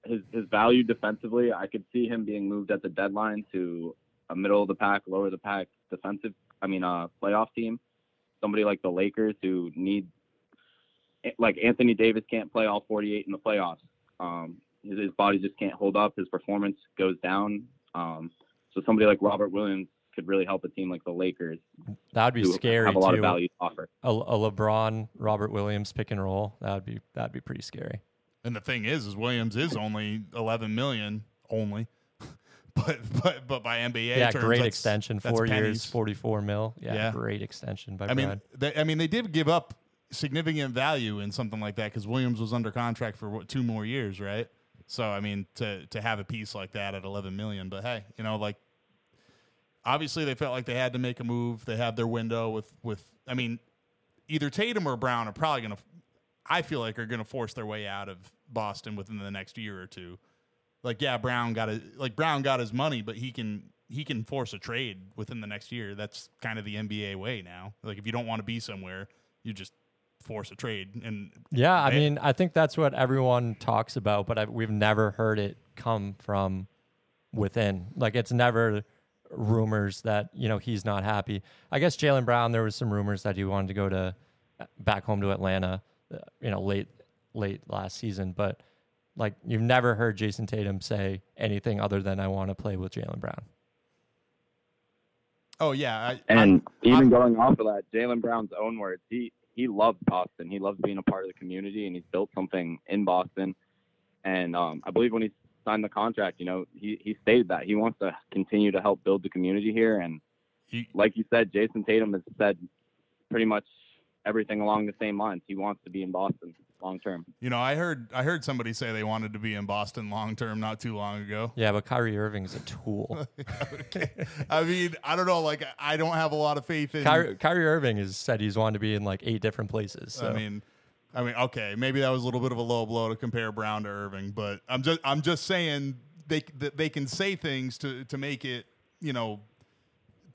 his his value defensively, I could see him being moved at the deadline to a middle of the pack, lower the pack defensive. I mean, uh, playoff team. Somebody like the Lakers who need, like Anthony Davis can't play all 48 in the playoffs. Um, his, his body just can't hold up. His performance goes down. Um, so somebody like Robert Williams could really help a team like the Lakers. That would be scary Have a lot too. of value to offer. A, a LeBron, Robert Williams pick and roll. That would be that'd be pretty scary. And the thing is, is Williams is only 11 million only, but but but by NBA yeah, terms, great that's- extension, that's four years, forty-four mil. Yeah, Yeah. great extension by I mean, they, I mean, they did give up significant value in something like that because Williams was under contract for what, two more years, right? So I mean, to to have a piece like that at 11 million, but hey, you know, like obviously they felt like they had to make a move. They had their window with with. I mean, either Tatum or Brown are probably gonna. I feel like are gonna force their way out of Boston within the next year or two. Like yeah, Brown got a, like Brown got his money, but he can he can force a trade within the next year. That's kind of the NBA way now. Like if you don't want to be somewhere, you just force a trade. And Yeah, I mean, I think that's what everyone talks about, but I, we've never heard it come from within. Like it's never rumors that you know he's not happy. I guess Jaylen Brown, there was some rumors that he wanted to go to back home to Atlanta, uh, you know, late late last season, but like you've never heard Jayson Tatum say anything other than I want to play with Jaylen Brown. oh yeah, I, And I'm- even I'm- going off of that, Jaylen Brown's own words, he he loves Boston. He loves being a part of the community, and he's built something in Boston. And um, I believe when he signed the contract, you know, he he stated that he wants to continue to help build the community here. And he, like you said, Jayson Tatum has said pretty much everything along the same lines. He wants to be in Boston long term. you know, I heard I heard somebody say they wanted to be in Boston long term not too long ago. Yeah, but Kyrie Irving is a tool. okay. I mean, I don't know. Like, I don't have a lot of faith in. Kyrie, Kyrie Irving has said he's wanted to be in like eight different places. So. I mean, I mean, okay, maybe that was a little bit of a low blow to compare Brown to Irving, but I'm just, I'm just saying they, they can say things to, to make it, you know,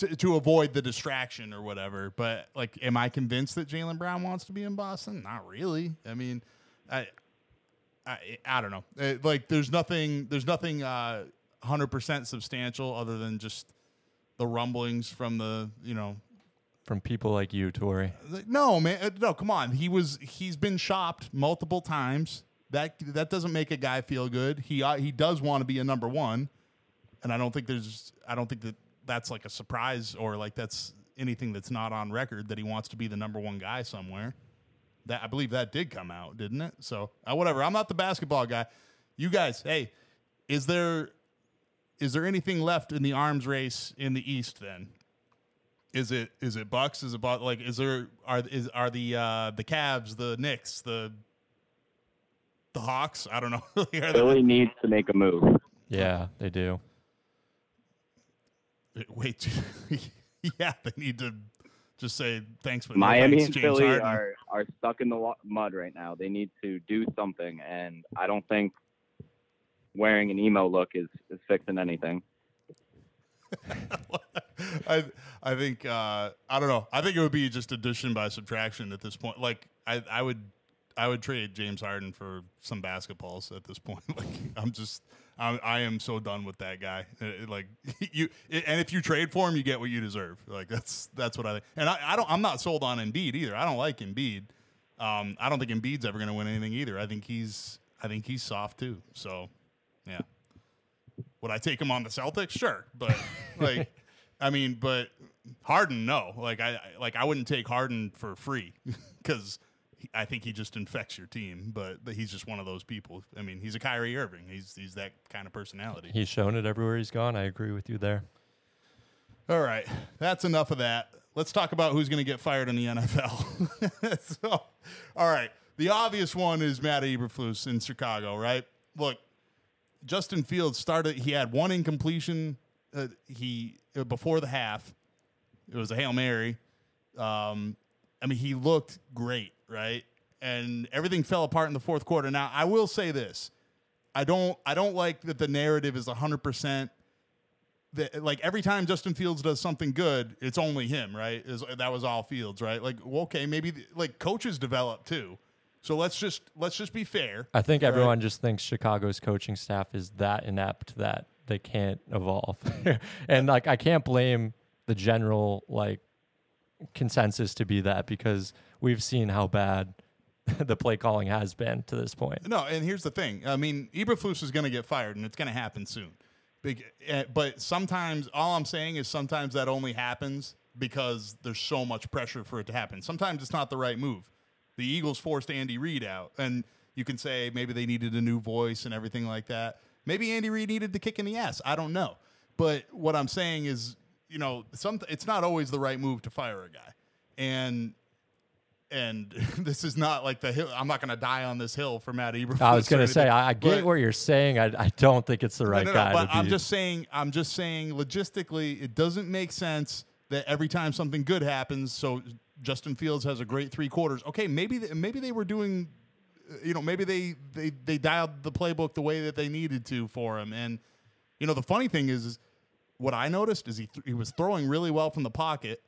to, to avoid the distraction or whatever. But like, am I convinced that Jaylen Brown wants to be in Boston? Not really. I mean, I, I, I don't know. Uh, like, there's nothing, there's nothing, uh, hundred percent substantial other than just the rumblings from the, you know, from people like you, Tori. No, man. uh, No, come on. He was he's been shopped multiple times. That that doesn't make a guy feel good. He uh, he does want to be a number 1. And I don't think there's I don't think that that's like a surprise or like that's anything that's not on record that he wants to be the number 1 guy somewhere. That I believe that did come out, didn't it? So, uh, whatever. I'm not the basketball guy. You guys, hey, is there is there anything left in the arms race in the East then? Is it is it Bucks? Is it about like is there are is are the uh the Cavs, the Knicks, the the Hawks? I don't know. Are they- Philly needs to make a move. Yeah, they do. Wait, yeah, they need to just say thanks, but no Miami thanks, and James Philly Harden. are, are stuck in the mud right now. They need to do something, and I don't think wearing an emo look is, is fixing anything. I I think uh, I don't know. I think it would be just addition by subtraction at this point. Like I I would I would trade James Harden for some basketballs at this point. Like I'm just I, I am so done with that guy. Like you and if you trade for him, you get what you deserve. Like that's that's what I think. And I, I don't I'm not sold on Embiid either. I don't like Embiid. Um, I don't think Embiid's ever going to win anything either. I think he's I think he's soft too. So yeah. Would I take him on the Celtics? Sure, but like, I mean, but Harden, no. Like I, I- like I wouldn't take Harden for free because I think he just infects your team. But, but he's just one of those people. I mean, he's a Kyrie Irving. He's he's that kind of personality. He's shown it everywhere he's gone. I agree with you there. All right, that's enough of that. Let's talk about who's going to get fired in the NFL. so, all right, the obvious one is Matt Eberflus in Chicago, right? look, Justin Fields started. He had one incompletion. Uh, he uh, before the half. It was a hail mary. Um, I mean, he looked great, right? And everything fell apart in the fourth quarter. Now, I will say this: I don't, I don't like that the narrative is hundred percent. That like every time Justin Fields does something good, it's only him, right? Is that was all Fields, right? Like, well, okay, maybe like coaches develop too. So let's just let's just be fair. I think Right. everyone just thinks Chicago's coaching staff is that inept that they can't evolve. and like I can't blame the general like consensus to be that because we've seen how bad the play calling has been to this point. No, and here's the thing. I mean, Eberflus is going to get fired, and it's going to happen soon. Eh, but sometimes, all I'm saying is sometimes that only happens because there's so much pressure for it to happen. Sometimes it's not the right move. The Eagles forced Andy Reid out, and you can say maybe they needed a new voice and everything like that. Maybe Andy Reid needed the kick in the ass. I don't know. But what I'm saying is, you know, some it's not always the right move to fire a guy, and and this is not like the hill. I'm not going to die on this hill for Matt Eberflus. I was going to say, I, I get but- what you're saying. I, I don't think it's the right no, no, no, guy. but to I'm just saying. I'm just saying. Logistically, it doesn't make sense that every time something good happens, so Justin Fields has a great three quarters. Okay, maybe th- maybe they were doing, uh, you know, maybe they they they dialed the playbook the way that they needed to for him. And you know, the funny thing is, is what I noticed is he th- he was throwing really well from the pocket.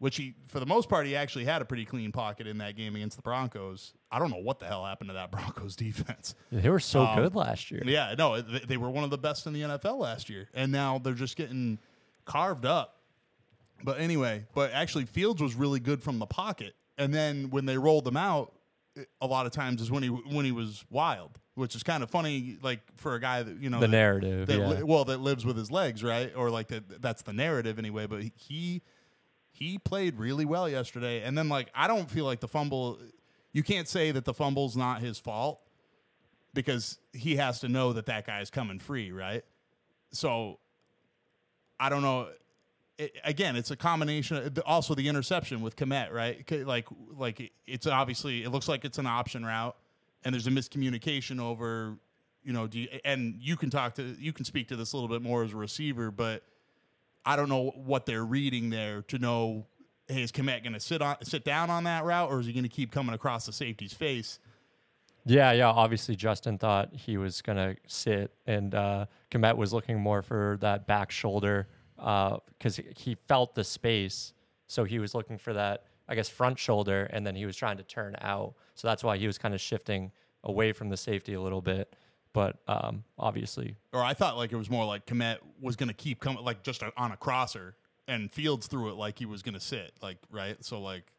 Which he, for the most part, he actually had a pretty clean pocket in that game against the Broncos. I don't know what the hell happened to that Broncos defense. they were so um, good last year. Yeah, no, they, they were one of the best in the NFL last year, and now they're just getting carved up. But anyway, but actually, Fields was really good from the pocket, and then when they rolled him out, a lot of times is when he when he was wild, which is kind of funny, like for a guy that you know The that- narrative, that yeah. li- well, that lives with his legs, right? Or like that that's the narrative anyway. But he he played really well yesterday, and then like I don't feel like the fumble. You can't say that the fumble's not his fault because he has to know that that guy's coming free, right? So I don't know. It, again, it's a combination. Also, the interception with Kmet, right? Like, like it's obviously it looks like it's an option route, and there's a miscommunication over, you know, do you, and you can talk to you can speak to this a little bit more as a receiver, but I don't know what they're reading there to know. Hey, is Kmet going to sit on sit down on that route, or is he going to keep coming across the safety's face? Yeah, yeah. Obviously, Justin thought he was gonna sit, and uh, Kmet was looking more for that back shoulder because he felt the space, so he was looking for that, I guess, front shoulder, and then he was trying to turn out. So that's why he was kind of shifting away from the safety a little bit. But um, obviously, or I thought like it was more like Kmet was going to keep coming, like just a, on a crosser, and Fields threw it like he was going to sit, like right. So like,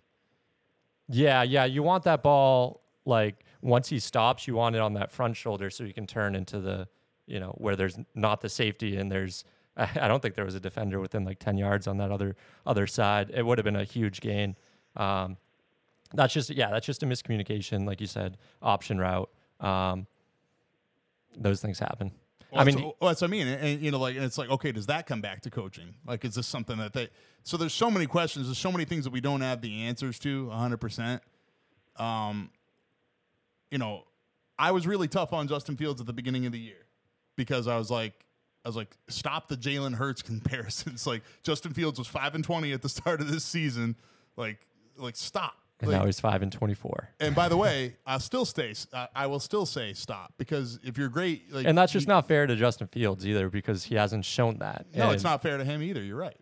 yeah, yeah. You want that ball like once he stops, you want it on that front shoulder so you can turn into the, you know, where there's not the safety and there's. I don't think there was a defender within like ten yards on that other other side. It would have been a huge gain. Um, that's just yeah, that's just a miscommunication, like you said, option route. Um, those things happen. well, I that's, mean, well, that's what I mean, and, and, you know, like it's like, okay, does that come back to coaching? Like, is this something that they? So there's so many questions, there's so many things that we don't have the answers to, 100. percent Um, you know, I was really tough on Justin Fields at the beginning of the year because I was like, I was like, stop the Jalen Hurts comparisons. like Justin Fields was five and twenty at the start of this season. Like, like stop. And Like, now he's five and twenty-four. and by the way, I'll still stay. I, I will still say stop because if you're great, like, And that's just not fair to Justin Fields either because he hasn't shown that. No, it's not fair to him either. You're right.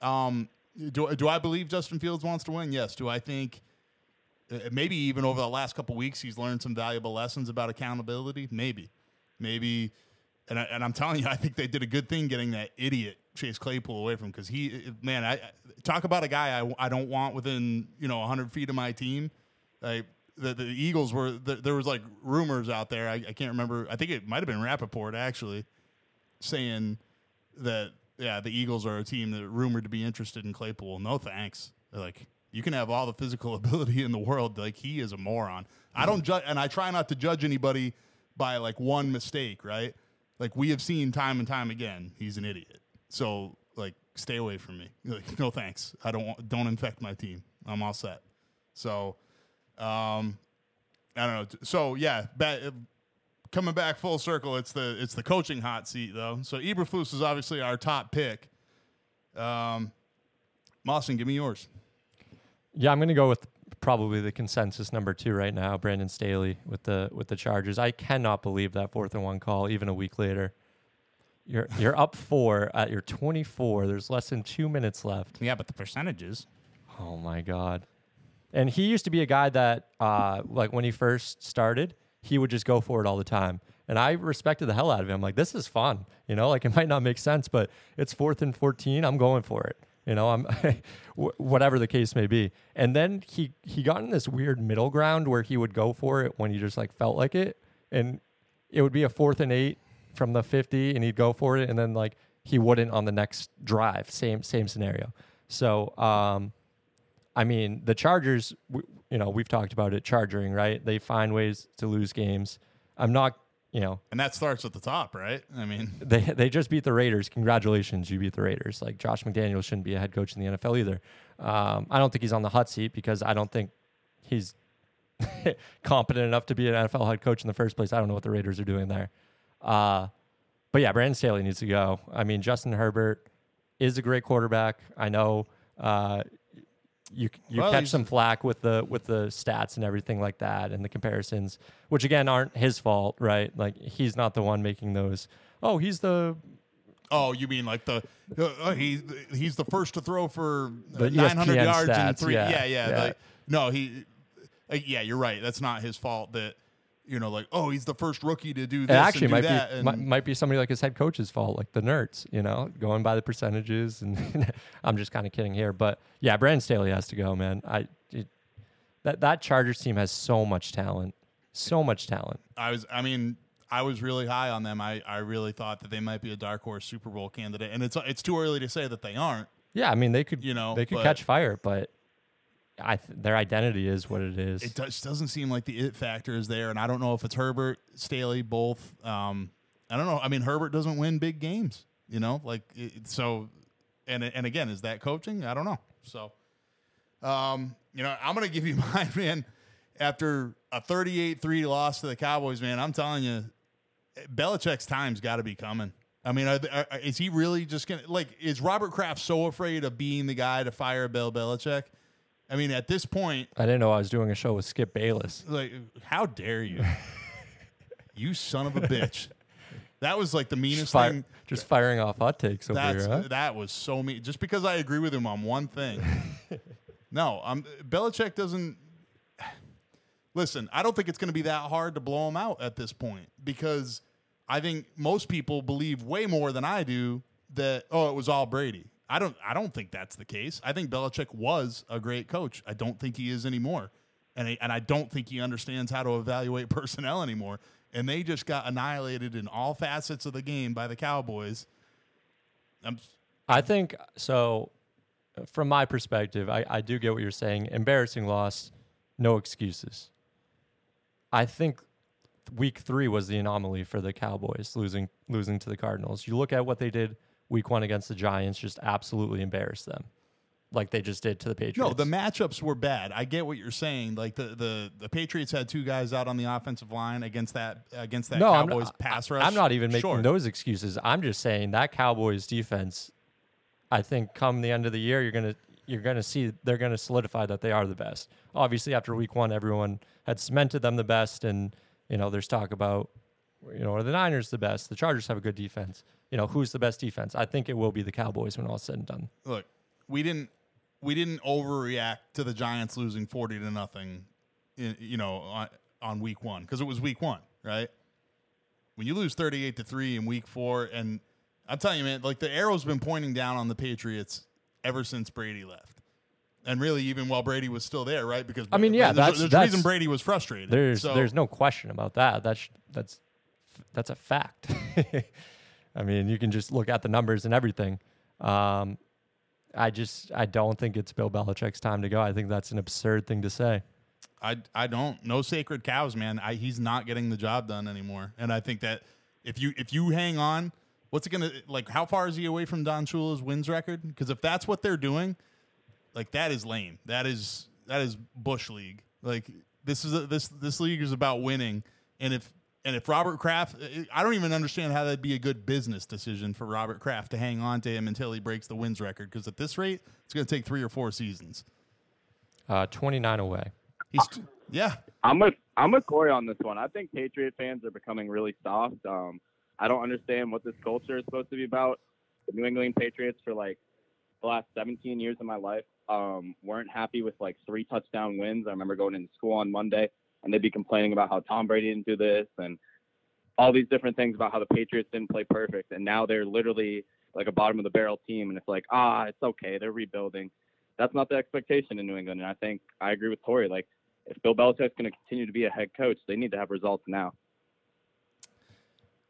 Um, do do I believe Justin Fields wants to win? Yes. Do I think uh, maybe even over the last couple weeks he's learned some valuable lessons about accountability? Maybe, maybe. And, I, and I'm telling you, I think they did a good thing getting that idiot Chase Claypool away from because he, man, I talk about a guy I, I don't want within you know 100 feet of my team. Like the, the Eagles were there, there was like rumors out there. I, I can't remember. I think it might have been Rappaport actually saying that yeah, the Eagles are a team that rumored to be interested in Claypool. No thanks. They're like you can have all the physical ability in the world. Like he is a moron. I don't judge, and I try not to judge anybody by like one mistake. Right? Like we have seen time and time again, he's an idiot. So like, stay away from me. Like, no thanks. I don't want, don't infect my team. I'm all set. So, um, I don't know. So yeah, ba- coming back full circle, it's the it's the coaching hot seat though. So Eberflus is obviously our top pick. Um, Mawson, give me yours. Yeah, I'm going to go with probably the consensus number two right now, Brandon Staley with the with the Chargers. I cannot believe that fourth and one call, even a week later. You're you're up four at your 24. There's less than two minutes left. Yeah, but the percentages. Oh my god! And he used to be a guy that, uh, like when he first started, he would just go for it all the time. And I respected the hell out of him. Like this is fun, you know. Like it might not make sense, but it's fourth and 14. I'm going for it. You know, I'm whatever the case may be. And then he he got in this weird middle ground where he would go for it when he just like felt like it, and it would be a fourth and eight from the 50, and he'd go for it, and then like he wouldn't on the next drive. Same same scenario. So, um, I mean, the Chargers, w- you know, we've talked about it, charging, right? They find ways to lose games. I'm not, you know, And that starts at the top, right? I mean, they they just beat the Raiders. Congratulations, you beat the Raiders. Like Josh McDaniels shouldn't be a head coach in the NFL either. Um, I don't think he's on the hot seat because I don't think he's competent enough to be an NFL head coach in the first place. I don't know what the Raiders are doing there. Uh, but yeah, Brandon Staley needs to go. I mean, Justin Herbert is a great quarterback. I know uh, you you Well, catch some flack with the with the stats and everything like that and the comparisons, which again aren't his fault, right? Like he's not the one making those. Oh, he's the oh, you mean like the uh, he he's the first to throw for uh, 900 ESPN yards and stats, three. yeah, Yeah, yeah. yeah. Like, no, he. Uh, yeah, you're right. That's not his fault. That you know, like oh, he's the first rookie to do It this. actually and do might that, be might, might be somebody like his head coach's fault, like the nerds, you know, going by the percentages. And I'm just kind of kidding here, but yeah, Brandon Staley has to go, man. I it, that that Chargers team has so much talent, so much talent. I was, I mean, I was really high on them. I, I really thought that they might be a dark horse Super Bowl candidate, and it's it's too early to say that they aren't. Yeah, I mean they could, You know, they could but- catch fire, but I th- their identity is what it is. It just doesn't seem like the it factor is there, and I don't know if it's Herbert, Staley, both. Um, I don't know. I mean, Herbert doesn't win big games, you know, like it, so. And and again, is that coaching? I don't know. So, um, you know, I'm gonna give you mine, man. After a 38-3 loss to the Cowboys, man, I'm telling you, Belichick's time's got to be coming. I mean, are, are, is he really just gonna like? Is Robert Kraft so afraid of being the guy to fire Bill Belichick? I mean, at this point, I didn't know I was doing a show with Skip Bayless. like how dare you you son of a bitch that was like the meanest Just, fire- thing just firing off hot takes over that's here. Huh? that was so mean just because i agree with him on one thing no um Belichick doesn't listen i don't think it's going to be that hard to blow him out at this point because i think most people believe way more than i do that oh it was all brady i don't i don't think that's the case i think Belichick was a great coach i don't think he is anymore and I, and I don't think he understands how to evaluate personnel anymore and they just got annihilated in all facets of the game by the cowboys I'm, I think so. From my perspective, I, I do get what you're saying. Embarrassing loss, no excuses. I think week three was the anomaly for the Cowboys losing losing to the Cardinals. You look at what they did week one against the Giants, just absolutely embarrassed them, like they just did to the Patriots. No, the matchups were bad. I get what you're saying. Like the, the, the Patriots had two guys out on the offensive line against that against that no, Cowboys not, pass rush. I'm not even making Sure. those excuses. I'm just saying that Cowboys defense. I think come the end of the year, you're gonna you're gonna see they're gonna solidify that they are the best. Obviously, after week one, everyone had cemented them the best, and you know there's talk about you know are the Niners the best? The Chargers have a good defense. You know who's the best defense? I think it will be the Cowboys when all's said and done. Look, we didn't we didn't overreact to the Giants losing forty to nothing. in- You know, on, on week one because it was week one, right? When you lose thirty eight to three in week four, and I'm telling you, man, like the arrow's been pointing down on the Patriots ever since Brady left. And really, even while Brady was still there, right? Because I mean, yeah, there's, that's- there's that's- reason Brady was frustrated. There's So- there's no question about that. That's that's that's a fact. I mean, you can just look at the numbers and everything. Um, I just I don't think it's Bill Belichick's time to go. I think that's an absurd thing to say. I I don't no sacred cows, man. I, he's not getting the job done anymore, and I think that if you if you hang on, what's it gonna like? How far is he away from Don Shula's wins record? Because if that's what they're doing, like that is lame. That is that is bush league. Like this is a, this this league is about winning, and if And if Robert Kraft, I don't even understand how that'd be a good business decision for Robert Kraft to hang on to him until he breaks the wins record. Because at this rate, it's going to take three or four seasons. Uh, 29 away. He's, yeah. I'm with I'm with Corey on this one. I think Patriot fans are becoming really soft. Um, I don't understand what this culture is supposed to be about. The New England Patriots for like the last 17 years of my life um, weren't happy with like three touchdown wins. I remember going into school on Monday and they'd be complaining about how Tom Brady didn't do this and all these different things about how the Patriots didn't play perfect. And now they're literally like a bottom of the barrel team. And it's like, ah, it's okay. They're rebuilding. That's not the expectation in New England. And I think I agree with Tori. Like, if Bill Belichick's going to continue to be a head coach, they need to have results now.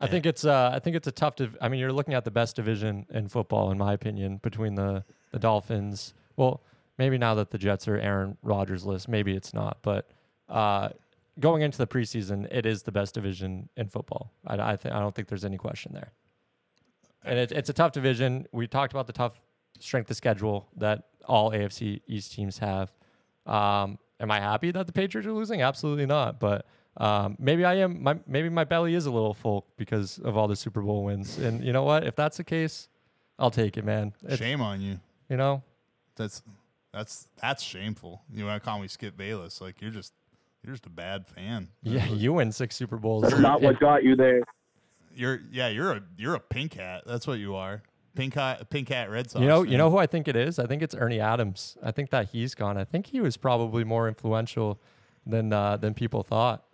I think it's uh, I think it's a tough. Div- I mean, you're looking at the best division in football, in my opinion, between the the Dolphins. Well, maybe now that the Jets are Aaron Rodgers list, maybe it's not. But uh, going into the preseason, it is the best division in football. I I, th- I don't think there's any question there. And it, it's a tough division. We talked about the tough strength of schedule that all AFC East teams have. Um, am I happy that the Patriots are losing? Absolutely not. But um, maybe I am. My maybe my belly is a little full because of all the Super Bowl wins. And you know what? If that's the case, I'll take it, man. It's, Shame on you. You know, That's that's that's shameful. You want to call me Skip Bayless? Like you're just you're just a bad fan. yeah, you win six Super Bowls. That's not what got you there. You're yeah, you're a you're a pink hat. That's what you are. Pink hat, pink hat, Red Sox. You know, you know who I think it is. I think it's Ernie Adams. I think that he's gone. I think he was probably more influential than uh, than people thought.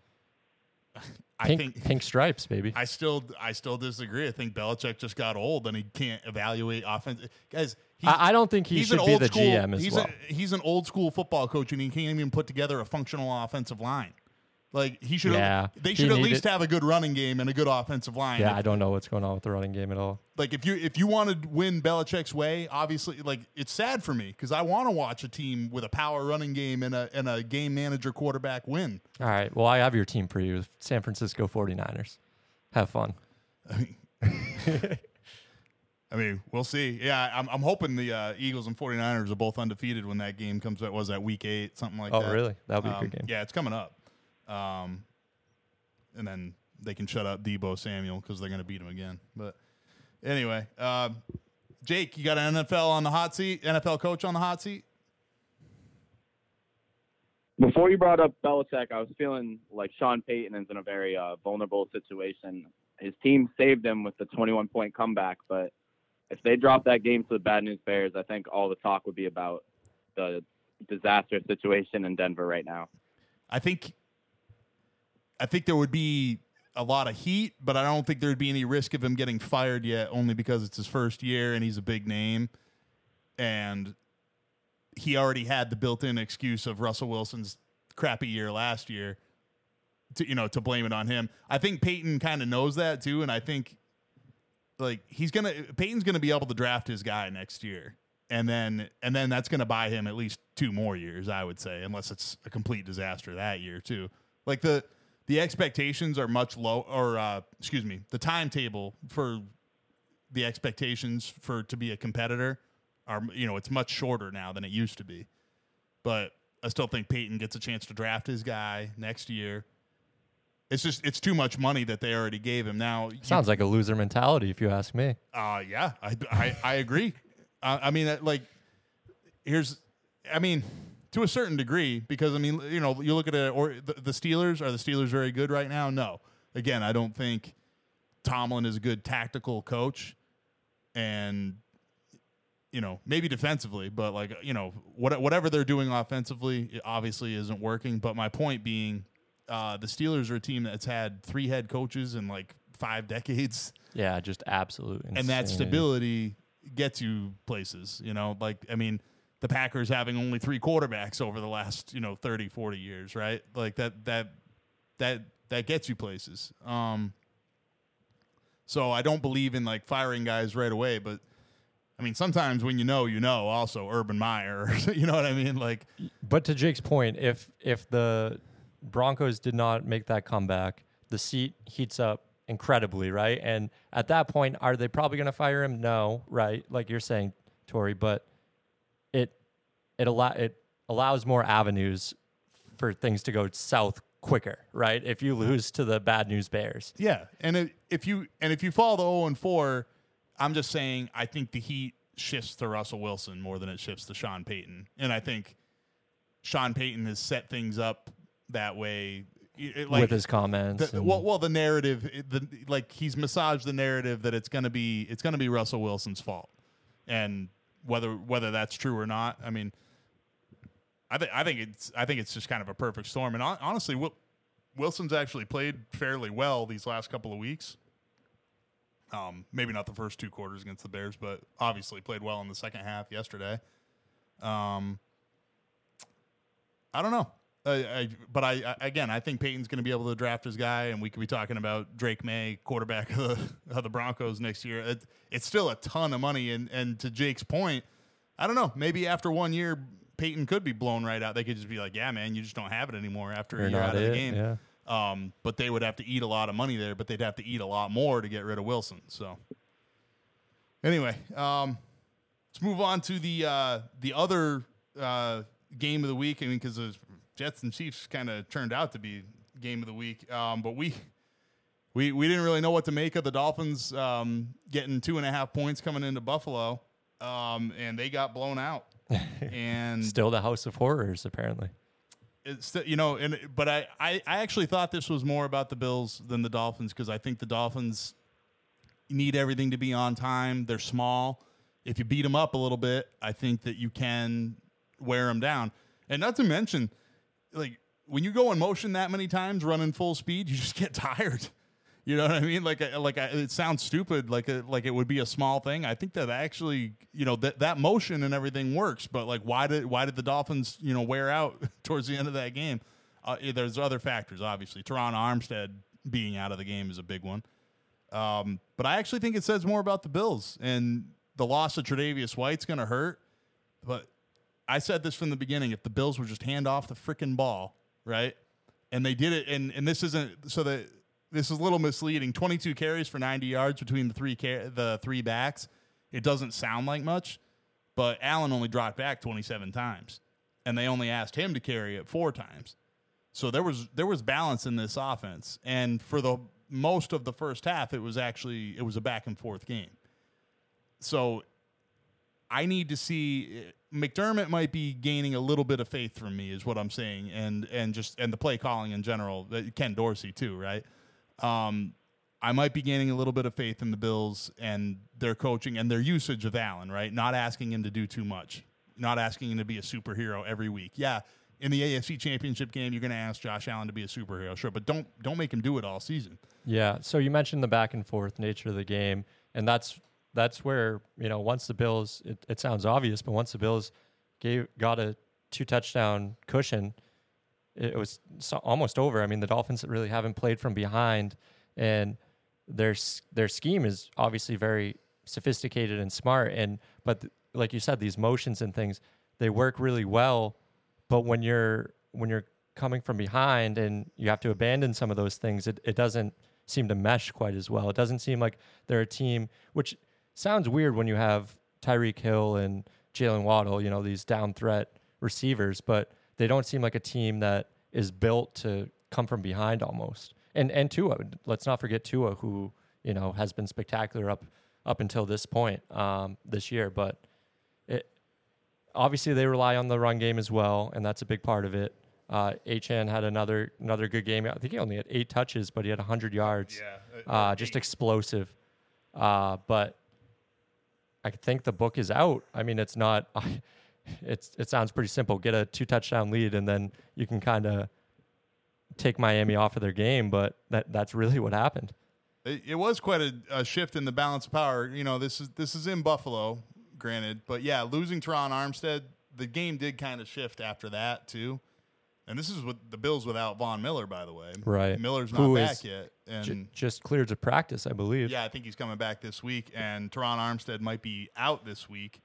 I think pink stripes, baby. I still I still disagree. I think Belichick just got old and he can't evaluate offense. Guys, he's, I, I don't think he he's should an be the school, GM as he's well. A, he's an old school football coach and he can't even put together a functional offensive line. Like he should. Yeah, they should at least have a good running game and a good offensive line. yeah, If- I don't know what's going on with the running game at all. like if you if you want to win Belichick's way, obviously, like it's sad for me because I want to watch a team with a power running game and a and a game manager quarterback win. All right. Well, I have your team for you, San Francisco 49ers. Have fun. I mean, we'll see. Yeah, I'm, I'm hoping the uh, Eagles and 49ers are both undefeated when that game comes. What was that week eight, something like Oh, that? Oh, really? That'll be a Um, good game. Yeah, it's coming up. Um, and then they can shut up Deebo Samuel because they're going to beat him again. But anyway, uh, Jake, you got an NFL on the hot seat, NFL coach on the hot seat. Before you brought up Belichick, I was feeling like Sean Payton is in a very uh, vulnerable situation. His team saved him with the 21 point comeback, but if they drop that game to the Bad News Bears, I think all the talk would be about the disaster situation in Denver right now. I think I think there would be a lot of heat, but I don't think there'd be any risk of him getting fired yet, only because it's his first year and he's a big name. And he already had the built-in excuse of Russell Wilson's crappy year last year to you know to blame it on him. I think Payton kind of knows that too, and I think like he's gonna Payton's gonna be able to draft his guy next year. And then and then that's gonna buy him at least two more years, I would say, unless it's a complete disaster that year too. Like the the expectations are much low or uh, excuse me, the timetable for the expectations for to be a competitor are you know, it's much shorter now than it used to be. But I still think Peyton gets a chance to draft his guy next year. It's just it's too much money that they already gave him. Now Sounds like a loser mentality, if you ask me. uh, yeah, I, I, I agree. uh, I mean, that, like, here's, I mean, to a certain degree, because I mean, you know, you look at it, or the, the Steelers are the Steelers very good right now? No. Again, I don't think Tomlin is a good tactical coach, and you know, maybe defensively, but like, you know, what, whatever they're doing offensively, it obviously isn't working. But my point being, uh, the Steelers are a team that's had three head coaches in like five decades. Yeah, just absolute. and that stability gets you places you know? Like i mean the packers having only three quarterbacks over the last you know 30 40 years right? Like that that that that gets you places. Um so i don't believe in like firing guys right away but i mean sometimes when you know you know. Also urban meyer you know what i mean? Like But to Jake's point, if if the Broncos did not make that comeback, the seat heats up incredibly, right? And at that point, are they probably going to fire him? No, right? Like you're saying, Tori, but it it allow it allows more avenues for things to go south quicker, right? If you lose to the bad news Bears. Yeah, and it, if you and if you follow the 0 and 4, I'm just saying I think the heat shifts to Russell Wilson more than it shifts to Sean Payton, and I think Sean Payton has set things up that way. It, like, with his comments. the, and- well, well, the narrative, the like he's massaged the narrative that it's gonna be it's gonna be Russell Wilson's fault, and whether whether that's true or not, I mean, I think I think it's I think it's just kind of a perfect storm. And hon- honestly, Wil- Wilson's actually played fairly well these last couple of weeks. Um, maybe not the first two quarters against the Bears, but obviously played well in the second half yesterday. Um, I don't know. Uh, I, but I, I again, I think Payton's going to be able to draft his guy, and we could be talking about Drake Maye, quarterback of the, of the Broncos next year. It, it's still a ton of money, and and to Jake's point, I don't know. Maybe after one year, Peyton could be blown right out. They could just be like, "Yeah, man, you just don't have it anymore after You're a year out of it, the game." yeah. Um, but they would have to eat a lot of money there, but they'd have to eat a lot more to get rid of Wilson. So, anyway, um, let's move on to the uh, the other uh, game of the week. I mean, because Jets and Chiefs kind of turned out to be game of the week, um, but we we we didn't really know what to make of the Dolphins um, getting two and a half points coming into Buffalo, um, and they got blown out. and Still the House of Horrors, apparently. it's you know, and but I, I I actually thought this was more about the Bills than the Dolphins because I think the Dolphins need everything to be on time. They're small. If you beat them up a little bit, I think that you can wear them down. And not to mention, like when you go in motion that many times, running full speed, you just get tired. You know what I mean? Like, a- like a, it sounds stupid, like a, like it would be a small thing. I think that actually, you know, that that motion and everything works. But like, why did why did the Dolphins, you know, wear out towards the end of that game? Uh, there's other factors, obviously. Terron Armstead being out of the game is a big one. Um, but I actually think it says more about the Bills and the loss of Tre'Davious White's going to hurt. But I said this from the beginning: if the Bills would just hand off the freaking ball, right, and they did it, and and this isn't so that this is a little misleading. Twenty-two carries for ninety yards between the three car- the three backs. It doesn't sound like much, but Allen only dropped back twenty-seven times, and they only asked him to carry it four times. So there was there was balance in this offense, and for the most of the first half, it was actually it was a back and forth game. So I need to see McDermott might be gaining a little bit of faith from me, is what I'm saying, and and just and the play calling in general. uh, Ken Dorsey too, right? Um, I might be gaining a little bit of faith in the Bills and their coaching and their usage of Allen, right? Not asking him to do too much, not asking him to be a superhero every week. Yeah, in the AFC Championship game, you're going to ask Josh Allen to be a superhero, sure, but don't don't make him do it all season. Yeah. So you mentioned the back and forth nature of the game, and that's that's where you know once the Bills, it, it sounds obvious, but once the Bills gave got a two touchdown cushion, it was so, almost over. I mean, the Dolphins really haven't played from behind, and their their scheme is obviously very sophisticated and smart. And but th- like you said, these motions and things they work really well. But when you're when you're coming from behind and you have to abandon some of those things, it, it doesn't seem to mesh quite as well. It doesn't seem like they're a team, which sounds weird when you have Tyreek Hill and Jaylen Waddle, you know, these down threat receivers, but they don't seem like a team that is built to come from behind almost. And and Tua, let's not forget Tua, who you know has been spectacular up up until this point um, this year. But it obviously they rely on the run game as well, and that's a big part of it. Uh, Achane had another another good game. I think he only had eight touches, but he had 100 yards. uh, just explosive. Uh, but I think the book is out. I mean, it's not. It's it sounds pretty simple. Get a two touchdown lead, and then you can kind of take Miami off of their game. But that that's really what happened. It, it was quite a, a shift in the balance of power. You know, this is this is in Buffalo, granted, but yeah, losing Terron Armstead, the game did kind of shift after that too. And this is with the Bills without Von Miller, by the way. Right. Miller's not Who back yet, and J- just cleared to practice, I believe. yeah, I think he's coming back this week. And Terron Armstead might be out this week,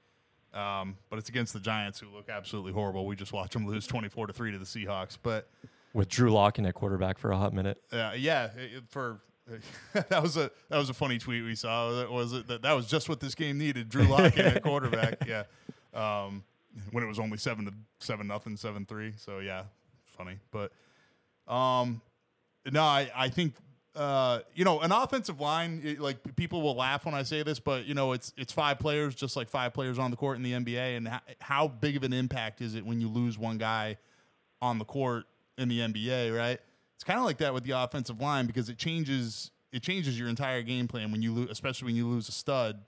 um, but it's against the Giants, who look absolutely horrible. We just watched them lose twenty-four to three to the Seahawks, but. With Drew Lock in at quarterback for a hot minute. Uh, yeah, it- for that was a that was a funny tweet we saw. That was it that, that was just what this game needed. Drew Lock in at quarterback. Yeah, um, when it was only seven to seven nothing, seven three. So yeah, funny. But Um, no, I, I think uh, you know an offensive line. It, like people will laugh when I say this, but you know it's it's five players, just like five players on the court in the NBA. And how, how big of an impact is it when you lose one guy on the court in the NBA? Right? It's kind of like that with the offensive line because it changes it changes your entire game plan when you lose, especially when you lose a stud.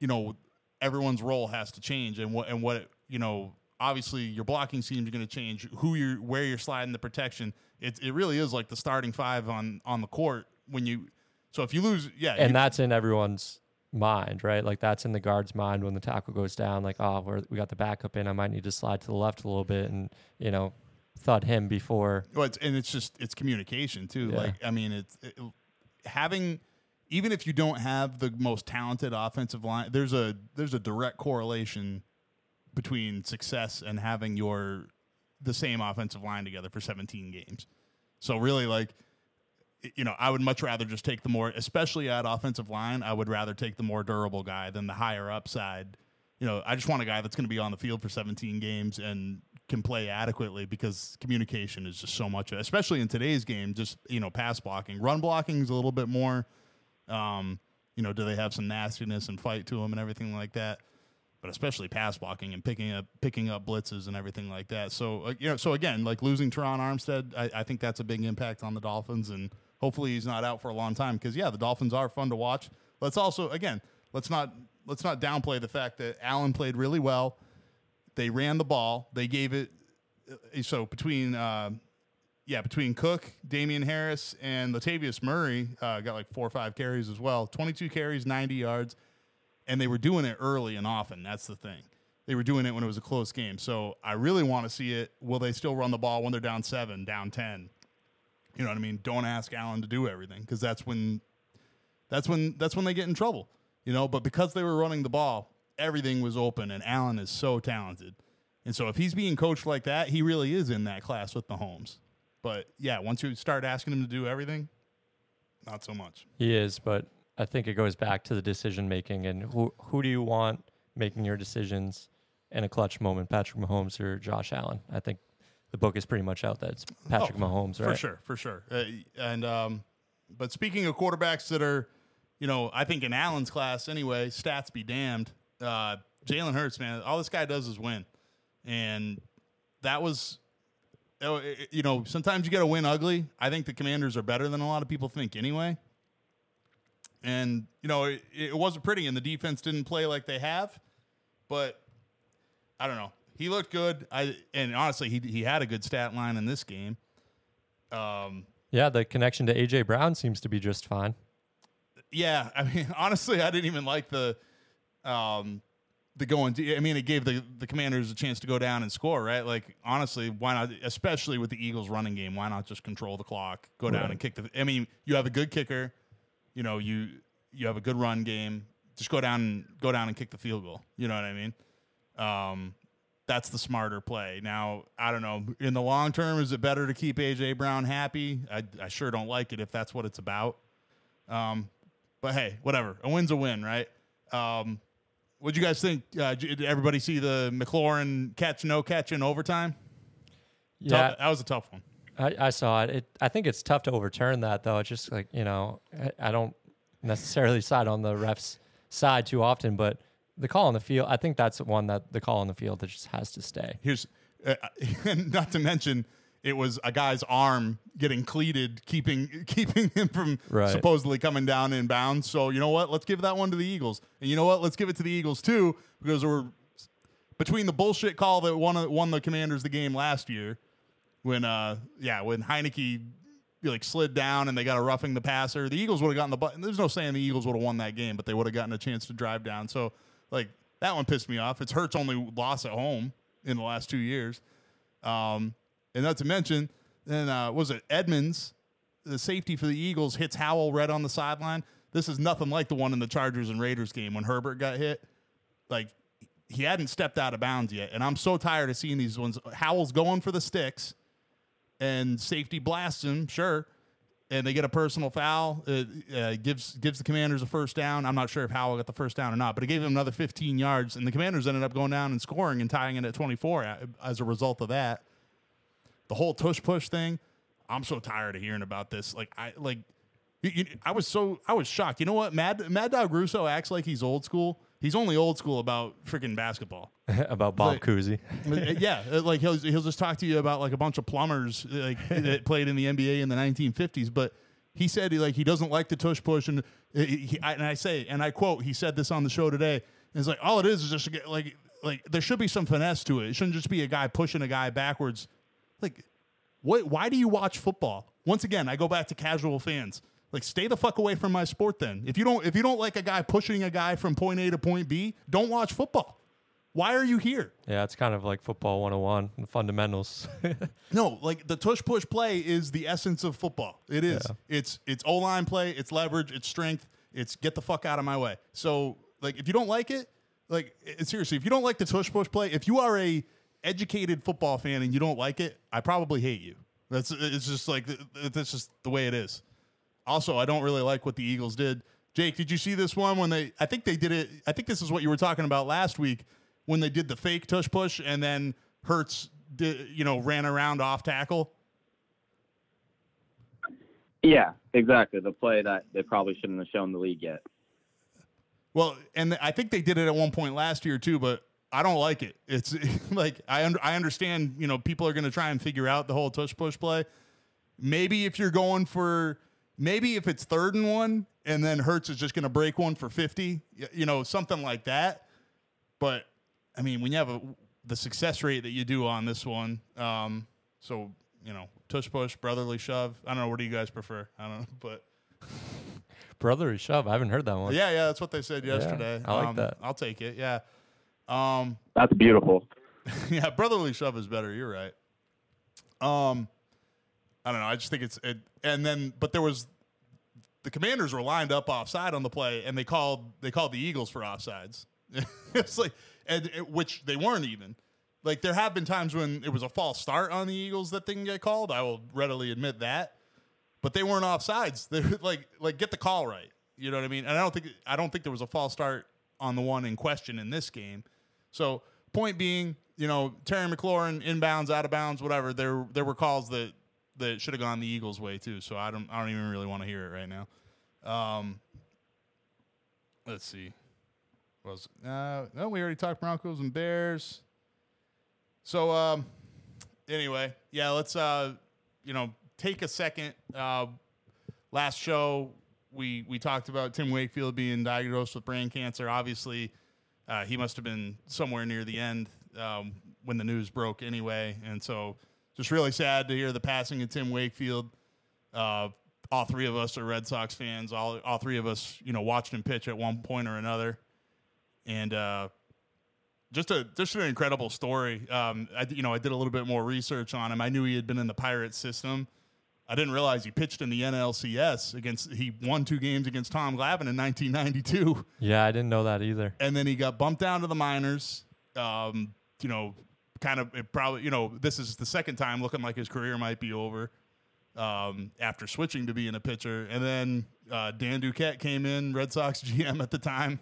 You know, everyone's role has to change, and what and what you know. Obviously, your blocking schemes are going to change. Who you're, where you're sliding the protection. It it really is like the starting five on on the court when you. So if you lose, yeah, and you- that's in everyone's mind, right? Like that's in the guard's mind when the tackle goes down. Like, oh, we're, we got the backup in. I might need to slide to the left a little bit, and you know, thud him before. Well, it's, and it's just it's communication too. Yeah. Like I mean, it's it, having even if you don't have the most talented offensive line, there's a there's a direct correlation between success and having your the same offensive line together for 17 games. So really, like you know, I would much rather just take the more, especially at offensive line. I would rather take the more durable guy than the higher upside. You know, I just want a guy that's going to be on the field for 17 games and can play adequately because communication is just so much, especially in today's game. Just you know, pass blocking, run blocking is a little bit more. Um, you know, do they have some nastiness and fight to them and everything like that? But especially pass blocking and picking up picking up blitzes and everything like that. So uh, you know, so again, like losing Terron Armstead, I, I think that's a big impact on the Dolphins, and hopefully he's not out for a long time because yeah, the Dolphins are fun to watch. Let's also again, let's not let's not downplay the fact that Allen played really well. They ran the ball. They gave it uh, so between uh, yeah between Cook, Damien Harris, and Latavius Murray uh, got like four or five carries as well. Twenty two carries, ninety yards, and they were doing it early and often. That's the thing. They were doing it when it was a close game. So I really want to see it. Will they still run the ball when they're down seven, down ten? You know what I mean? Don't ask Allen to do everything because that's when that's when that's when they get in trouble. You know, but because they were running the ball, everything was open and Allen is so talented. And so if he's being coached like that, he really is in that class with Mahomes. But yeah, once you start asking him to do everything, not so much. He is, but I think it goes back to the decision making and who who do you want making your decisions in a clutch moment, Patrick Mahomes or Josh Allen? I think the book is pretty much out that it's Patrick Oh, Mahomes, right? For sure, for sure. Uh, and um, but speaking of quarterbacks that are, you know, I think in Allen's class anyway, stats be damned. Uh, Jalen Hurts, man, all this guy does is win, and that was, oh, it- it- you know, sometimes you got to win ugly. I think the Commanders are better than a lot of people think anyway. And you know, it, it wasn't pretty, and the defense didn't play like they have, but I don't know. He looked good. I and honestly, he he had a good stat line in this game. Um, Yeah, the connection to AJ Brown seems to be just fine. yeah, I mean, honestly, I didn't even like the um the going. To, I mean, it gave the the Commanders a chance to go down and score, right? Like, honestly, why not? Especially with the Eagles' running game, why not just control the clock, go down Right. and kick the? I mean, you have a good kicker, you know, you you have a good run game. Just go down and go down and kick the field goal. You know what I mean? Um, that's the smarter play. Now, I don't know. In the long term, is it better to keep AJ Brown happy? I, I sure don't like it if that's what it's about. Um, but hey, whatever. A win's a win, right? Um, what'd you guys think? Uh, did everybody see the McLaurin catch, no catch in overtime? Yeah, Tough- that was a tough one. I, I saw it. it. I think it's tough to overturn that, though. It's just like you know, I, I don't necessarily side on the refs' side too often, but the call on the field, I think that's one that the call on the field that just has to stay. Here's, uh, not to mention, it was a guy's arm getting cleated, keeping keeping him from Right. supposedly coming down in bounds. So you know what? Let's give that one to the Eagles, and you know what? Let's give it to the Eagles too because we're between the bullshit call that won won the Commanders the game last year, when uh yeah when Heinicke like slid down and they got a roughing the passer, the Eagles would have gotten the button. There's no saying the Eagles would have won that game, but they would have gotten a chance to drive down. So like that one pissed me off. It's Hurts only loss at home in the last two years. Um, and not to mention, then uh, was it Edmunds, the safety for the Eagles, hits Howell right on the sideline. This is nothing like the one in the Chargers and Raiders game when Herbert got hit. Like he hadn't stepped out of bounds yet, and I'm so tired of seeing these ones. Howell's going for the sticks, and safety blasts him, sure, and they get a personal foul. It uh, gives gives the Commanders a first down. I'm not sure if Howell got the first down or not, but it gave him another 15 yards, and the Commanders ended up going down and scoring and tying it at 24 as a result of that. The whole tush push thing, I'm so tired of hearing about this. Like I like, you, you, I was so I was shocked. You know what? Mad Mad Dog Russo acts like he's old school. He's only old school about freaking basketball. about Bob Like- Cousy. Uh, yeah, uh, like he'll he'll just talk to you about like a bunch of plumbers like that played in the NBA in the 1950s. But he said he like he doesn't like the tush push, and uh, he, I, and I say and I quote he said this on the show today. And it's like all it is is just like like there should be some finesse to it. It shouldn't just be a guy pushing a guy backwards. Like what? Why do you watch football? Once again, I go back to casual fans. Like, stay the fuck away from my sport. Then, if you don't, if you don't like a guy pushing a guy from point A to point B, don't watch football. Why are you here? Yeah, it's kind of like football 101, the fundamentals. No, like the tush push play is the essence of football. It is. Yeah. It's it's O line play. It's leverage. It's strength. It's get the fuck out of my way. So like, if you don't like it, like it, seriously, if you don't like the tush push play, if you are a educated football fan and you don't like it, I probably hate you. That's it's just like th- th- that's just the way it is. Also, I don't really like what the Eagles did. Jake, did you see this one when they? I think they did it. I think this is what you were talking about last week when they did the fake tush push and then Hurts, did, you know, ran around off tackle. Yeah, exactly. The play that they probably shouldn't have shown the league yet. Well, and I think they did it at one point last year too, but I don't like it. It's like I un- I understand, you know, people are going to try and figure out the whole tush push play. Maybe if you're going for maybe if it's third and one and then Hurts is just going to break one for 50, you know, something like that. But I mean, when you have a, the success rate that you do on this one, um, so, you know, tush push, brotherly shove, I don't know, what do you guys prefer? I don't know, but Brotherly shove. I haven't heard that one. yeah, yeah, that's what they said yesterday. I like Um, that. I'll take it. Yeah. Um, That's beautiful. yeah, brotherly shove is better. You're right. Um, I don't know. I just think it's it, and then, but there was the Commanders were lined up offside on the play, and they called they called the Eagles for offsides. it's like, and it, which they weren't even. Like there have been times when it was a false start on the Eagles that didn't get called. I will readily admit that, but they weren't offsides. They like like get the call right. You know what I mean? And I don't think I don't think there was a false start on the one in question in this game. So point being, you know, Terry McLaurin inbounds, out of bounds, whatever. There there were calls that that should have gone the Eagles' way too. So I don't I don't even really want to hear it right now. Um, let's see. What Was uh, no, we already talked Broncos and Bears. So um, anyway, yeah, let's uh, you know, take a second. Uh, last show we we talked about Tim Wakefield being diagnosed with brain cancer. Obviously, uh, he must have been somewhere near the end um, when the news broke, anyway. And so, just really sad to hear the passing of Tim Wakefield. Uh, all three of us are Red Sox fans. All all three of us, you know, watched him pitch at one point or another, and uh, just a just an incredible story. Um, I you know I did a little bit more research on him. I knew he had been in the Pirates system. I didn't realize he pitched in the NLCS against. He won two games against Tom Glavine in 1992 Yeah, I didn't know that either. and then he got bumped down to the minors. Um, you know, kind of it probably you know this is the second time looking like his career might be over um, after switching to being a pitcher. And then uh, Dan Duquette came in, Red Sox GM at the time.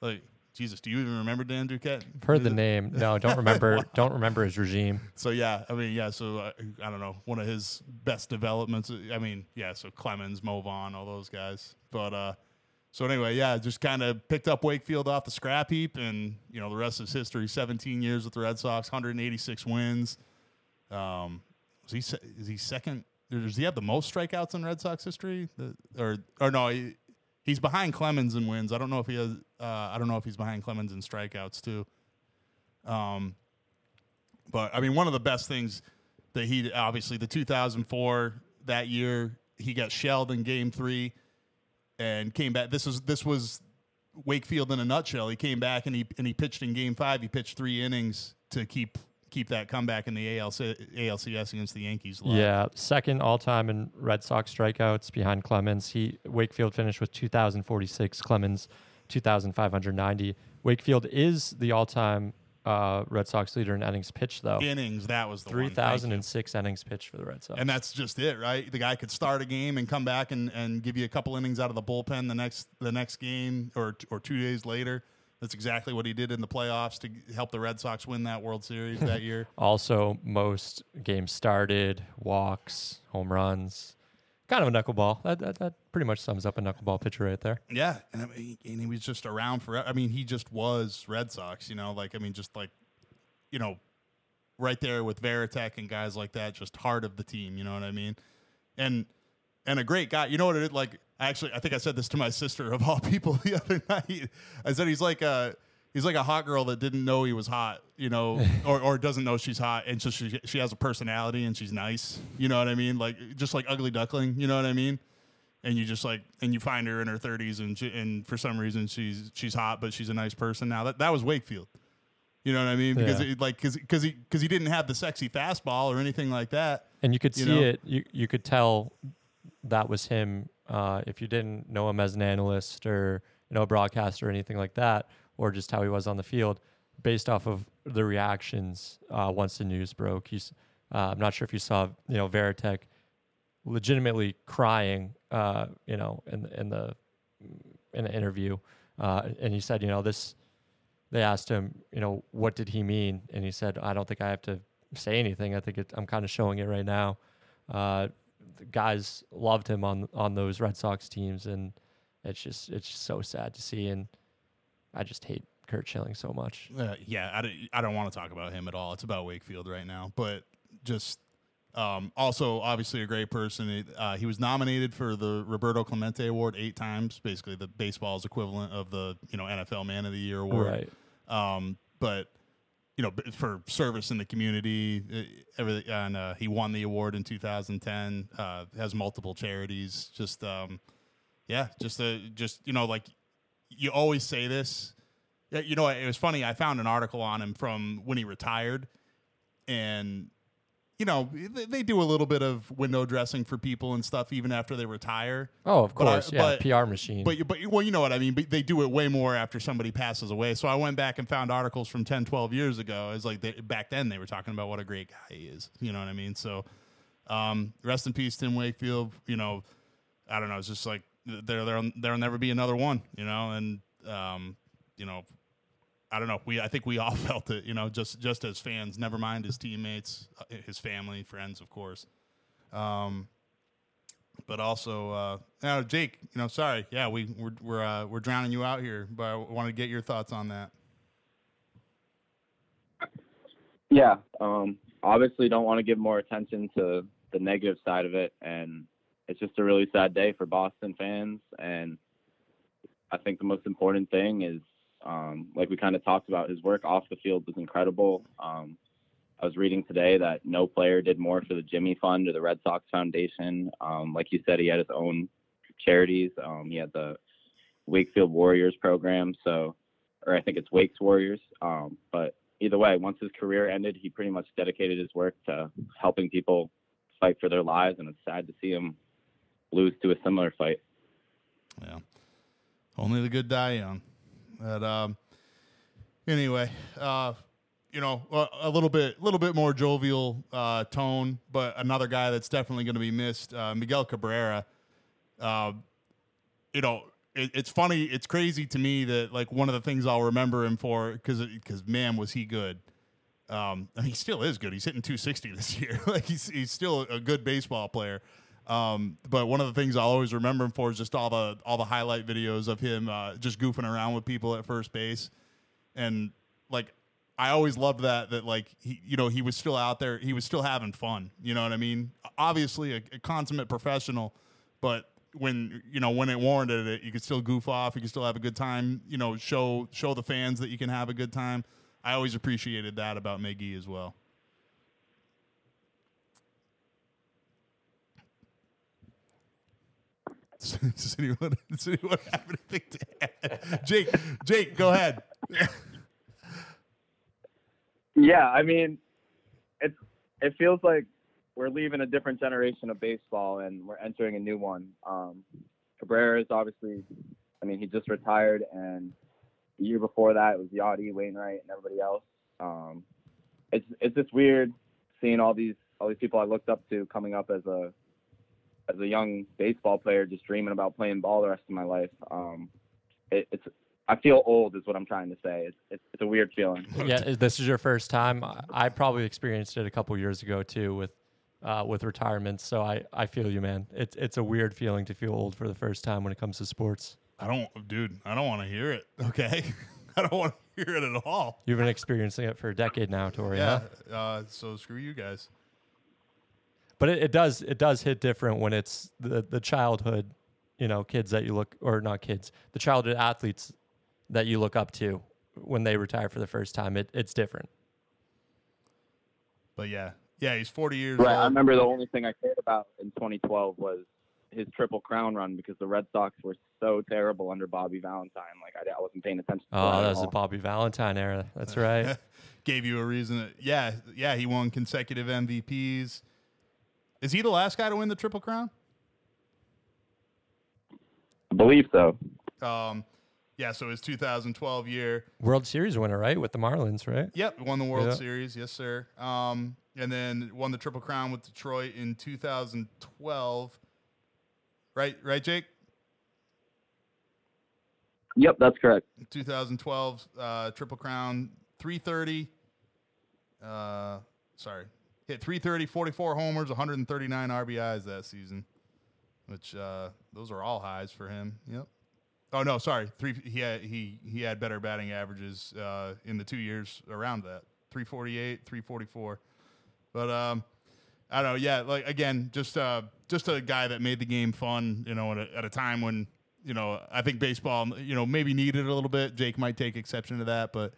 Like Jesus, do you even remember Dan Duquette? I've heard the name. No, don't remember. Don't remember his regime. So yeah, I mean yeah. So uh, I don't know one of his best developments. I mean yeah. So Clemens, Mo Vaughn, all those guys. But uh, so anyway, yeah, just kind of picked up Wakefield off the scrap heap, and you know the rest is history. 17 years with the Red Sox, 186 wins. Um, is he is he second? Does he have the most strikeouts in Red Sox history? The, or or no, he, he's behind Clemens in wins. I don't know if he has. Uh, I don't know if he's behind Clemens in strikeouts too. Um, but I mean, one of the best things that he obviously the 2004 that year he got shelled in Game Three and came back. This was this was Wakefield in a nutshell. He came back and he and he pitched in Game Five. He pitched three innings to keep keep that comeback in the ALC, ALCS against the Yankees. Yeah, second all time in Red Sox strikeouts behind Clemens. He Wakefield finished with 2,046. Clemens 2,590. Wakefield is the all time uh, Red Sox leader in innings pitched, though. innings. That was the one. Three Thank thousand you. and six innings pitched for the Red Sox. And that's just it, right? The guy could start a game and come back and, and give you a couple innings out of the bullpen the next the next game or or two days later. That's exactly what he did in the playoffs to help the Red Sox win that World Series that year. Also, most games started, walks, home runs. Kind of a knuckleball. That, that, that pretty much sums up a knuckleball pitcher right there. Yeah, and, I mean, and he was just around for. I mean, he just was Red Sox. You know, like I mean, just like, you know, right there with Varitek and guys like that, just heart of the team. You know what I mean? And and a great guy. You know what it like? Actually, I think I said this to my sister of all people the other night. I said he's like a he's like a hot girl that didn't know he was hot, you know, or, or doesn't know she's hot, and so she she has a personality and she's nice. You know what I mean? Like just like ugly duckling. You know what I mean? And you just like and you find her in her 30s and she, and for some reason she's she's hot, but she's a nice person. Now that that was Wakefield. You know what I mean? Because Yeah. it, like because because he because he didn't have the sexy fastball or anything like that. And you could You see know? it. You you could tell that was him. Uh, if you didn't know him as an analyst or you know a broadcaster or anything like that, or just how he was on the field, based off of the reactions uh, once the news broke. He's. Uh, I'm not sure if you saw you know Varitek legitimately crying. Uh, you know in in the in the interview, uh, and he said, you know this. They asked him, you know, what did he mean, and he said, I don't think I have to say anything. I think it, I'm kind of showing it right now. Uh, the guys loved him on on those Red Sox teams, and it's just it's just so sad to see. And I just hate Curt Schilling so much. Uh, yeah, I don't, I don't want to talk about him at all. It's about Wakefield right now, but just um, also obviously a great person. He- Uh, he was nominated for the Roberto Clemente Award eight times, basically the baseball's equivalent of the you know NFL Man of the Year award. Right. Um, but you know, for service in the community, everything, and uh, he won the award in 2010. Uh, has multiple charities. Just um, yeah, just uh, just you know, like you always say this. You know, it was funny. I found an article on him from when he retired, and you know, they, they do a little bit of window dressing for people and stuff even after they retire. Oh, of But I- course, yeah, but- PR machine. But, but well, you know what I mean. But they do it way more after somebody passes away. So I went back and found articles from 10, 12 years ago. It's like they, back then they were talking about what a great guy he is. You know what I mean? So um, rest in peace, Tim Wakefield. You know, I don't know. It's just like there, there, there'll never be another one. You know, and um, you know, I don't know. We, I think we all felt it. You know, just just as fans. Never mind his teammates, uh, his family, friends, of course. Um, but also, uh, now Jake, you know, sorry, yeah, we we're we're uh, we're drowning you out here, but I want to get your thoughts on that. Yeah. Um, obviously, don't want to give more attention to the negative side of it, and it's just a really sad day for Boston fans. And I think the most important thing is, um, like we kind of talked about, his work off the field was incredible. Um, I was reading today that no player did more for the Jimmy Fund or the Red Sox Foundation. Um, like you said, he had his own charities. Um, he had the Wakefield Warriors program, so, or I think it's Wakes Warriors. Um, but either way, once his career ended, he pretty much dedicated his work to helping people fight for their lives, and it's sad to see him lose to a similar fight. Yeah, only the good die young. But um, anyway, uh, you know, a, a little bit, a little bit more jovial uh, tone, but another guy that's definitely going to be missed, uh, Miguel Cabrera. Uh, you know, it, it's funny, it's crazy to me that like one of the things I'll remember him for because because man was he good. Um, and he still is good. He's hitting 260 this year. like he's he's still a good baseball player. Um, but one of the things I'll always remember him for is just all the all the highlight videos of him uh, just goofing around with people at first base, and like I always loved that that like he you know he was still out there he was still having fun you know what I mean? Obviously a, a consummate professional but when you know when it warranted it you could still goof off you could still have a good time you know show show the fans that you can have a good time. I always appreciated that about Miggy as well. Does anyone, does anyone have anything to add? Jake, Jake, go ahead. Yeah, I mean, it's it feels like we're leaving a different generation of baseball and we're entering a new one. Um, Cabrera is obviously, I mean, he just retired, and the year before that it was Yadi, Wainwright, and everybody else. Um, it's it's just weird seeing all these all these people I looked up to coming up as a as a young baseball player, just dreaming about playing ball the rest of my life. Um, it, it's I feel old, is what I'm trying to say. It's it's, it's a weird feeling. yeah, this is your first time. I- I probably experienced it a couple years ago too with uh, with retirements. So I, I feel you, man. It's it's a weird feeling to feel old for the first time when it comes to sports. I don't, dude. I don't want to hear it. Okay, I don't want to hear it at all. You've been experiencing it for a decade now, Tori. Yeah. huh? Uh, so screw you guys. But it, it does it does hit different when it's the the childhood, you know, kids that you look or not kids, the childhood athletes that you look up to when they retire for the first time. It it's different. But yeah, yeah. He's 40 years Right. I remember the only thing I cared about in 2012 was his triple crown run because the Red Sox were so terrible under Bobby Valentine. Like I, I wasn't paying attention. To Oh, that that at was the. Bobby Valentine era. That's right. Gave you a reason. To, yeah, yeah. He won consecutive MVPs. Is he the last guy to win the triple crown? I believe so. Um, yeah. So his 2012 year. World Series winner, right, with the Marlins, right? Yep, won the World Yeah. Series, yes, sir. Um, and then won the Triple Crown with Detroit in 2012. Right, right, Jake. Yep, that's correct. 2012 uh, Triple Crown, 330. Uh, sorry, hit 330, 44 homers, 139 RBIs that season, which uh, those are all highs for him. Yep. Oh no, sorry. Three. He had he he had better batting averages uh, in the two years around that. 348, 344. But um, I don't know. Yeah, like again, just uh, just a guy that made the game fun. You know, at a, at a time when you know I think baseball, you know, maybe needed a little bit. Jake might take exception to that, but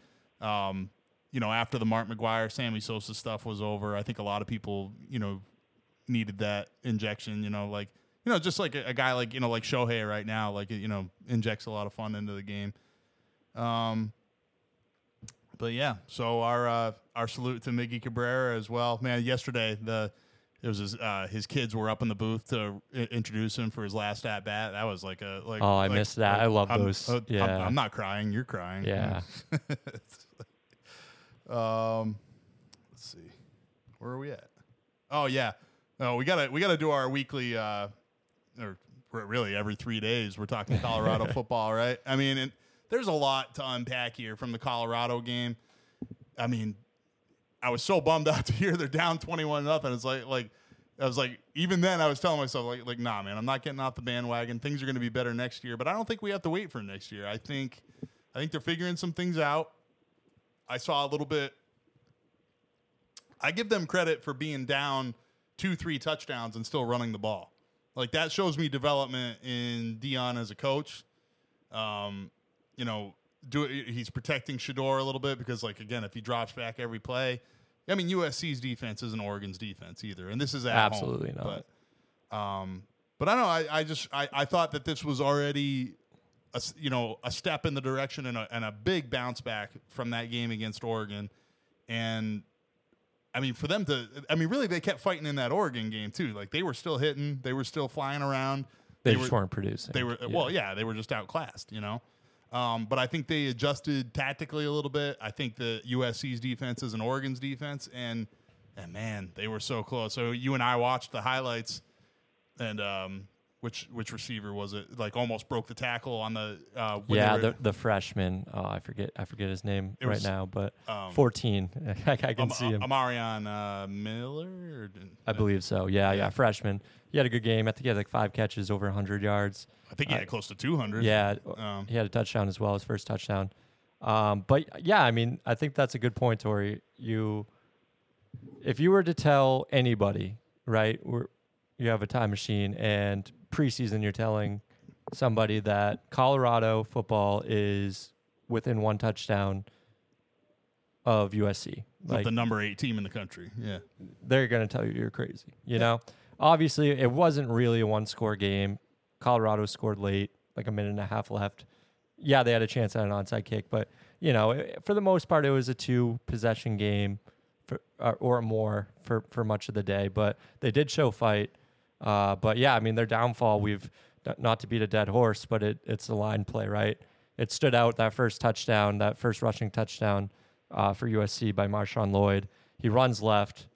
um, you know, after the Mark McGwire, Sammy Sosa stuff was over, I think a lot of people, you know, needed that injection. You know, like you know, just like a, a guy like you know, like Shohei right now, like you know, injects a lot of fun into the game. Um, but yeah, so our uh, our salute to Miggy Cabrera as well. Man, yesterday the it was his uh, his kids were up in the booth to introduce him for his last at bat. That was like a like. Oh, I like- missed that. I love I'm- those. uh, I'm, Yeah. I'm not crying. You're crying. Yeah. um, let's see, where are we at? Oh yeah, oh we gotta we gotta do our weekly uh, or really every three days. We're talking Colorado football, right? I mean, and there's a lot to unpack here from the Colorado game. I mean, I was so bummed out to hear they're down 21 nothing. It's like like I was like even then I was telling myself like like nah man, I'm not getting off the bandwagon. Things are going to be better next year, but I don't think we have to wait for next year. I think I think they're figuring some things out. I saw a little bit I give them credit for being down 2-3 touchdowns and still running the ball. Like that shows me development in Deion as a coach. Um, you know, do he's protecting Shedeur a little bit because, like, again, if he drops back every play, I mean, USC's defense isn't Oregon's defense either, and this is at Absolutely home, not. But, um, but I don't know. I, I just I, I thought that this was already, a, you know, a step in the direction and a, and a big bounce back from that game against Oregon, and I mean, for them to, I mean, really, they kept fighting in that Oregon game too. Like they were still hitting, they were still flying around. They, were, just weren't producing. they were well, yeah, they were just outclassed, you know. Um, but I think they adjusted tactically a little bit. I think the USC's defense is an Oregon's defense, and and man, they were so close. So you and I watched the highlights, and um, which which receiver was it? Like almost broke the tackle on the uh, yeah, the the freshman. Oh, I forget I forget his name It right was, now, but um, 14. I, I can Am- see him. Omarion uh, Miller. I believe so. Yeah, yeah, Yeah. freshman. He had a good game. I think he had like five catches, over 100 yards. I think he Uh, had close to two hundred. Yeah, Um, he had a touchdown as well, his first touchdown. Um, but yeah, I mean, I think that's a good point, Tori. You, if you were to tell anybody, right, we're, you have a time machine, and preseason you're telling somebody that Colorado football is within one touchdown of USC, like the number eight team in the country. Yeah. they're going to tell you you're crazy. You know, obviously it wasn't really a one score game. Colorado scored late, like a minute and a half left. Yeah, they had a chance at an onside kick, but you know, it- for the most part, it was a two possession game for, or, or more for, for much of the day. But they did show fight. Uh, but yeah, I mean, their downfall, we've not to beat a dead horse, but it, it's the line play, right? It stood out that first touchdown, that first rushing touchdown uh, for USC by Marshawn Lloyd. He runs left.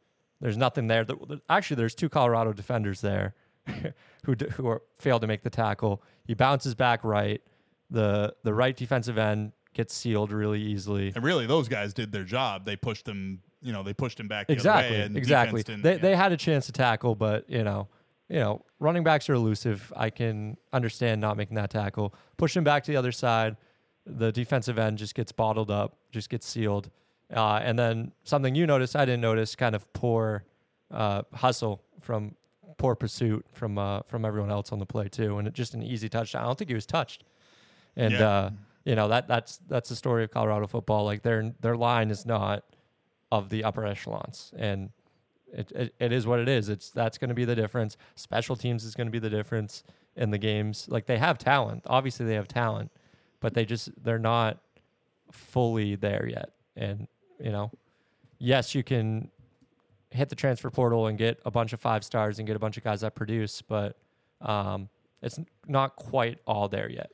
There's nothing there. Actually, there's two Colorado defenders there who d- who are, failed to make the tackle. He bounces back right. the the right defensive end gets sealed really easily. And really, those guys did their job. They pushed him. You know, they pushed him back the exactly, other way. And exactly. They yeah. they had a chance to tackle, but you know, you know, running backs are elusive. I can understand not making that tackle. Push him back to the other side. The defensive end just gets bottled up, just gets sealed. Uh, and then something you noticed, I didn't notice, kind of poor uh, hustle from poor pursuit from uh, from everyone else on the play too, and it, just an easy touchdown. I don't think he was touched. And Yeah. uh, you know that that's that's the story of Colorado football. Like their their line is not of the upper echelons, and it, it, it is what it is. It's that's going to be the difference. Special teams is going to be the difference in the games. Like they have talent, obviously they have talent, but they just they're not fully there yet. And you know, yes, you can hit the transfer portal and get a bunch of five stars and get a bunch of guys that produce, but um, it's not quite all there yet.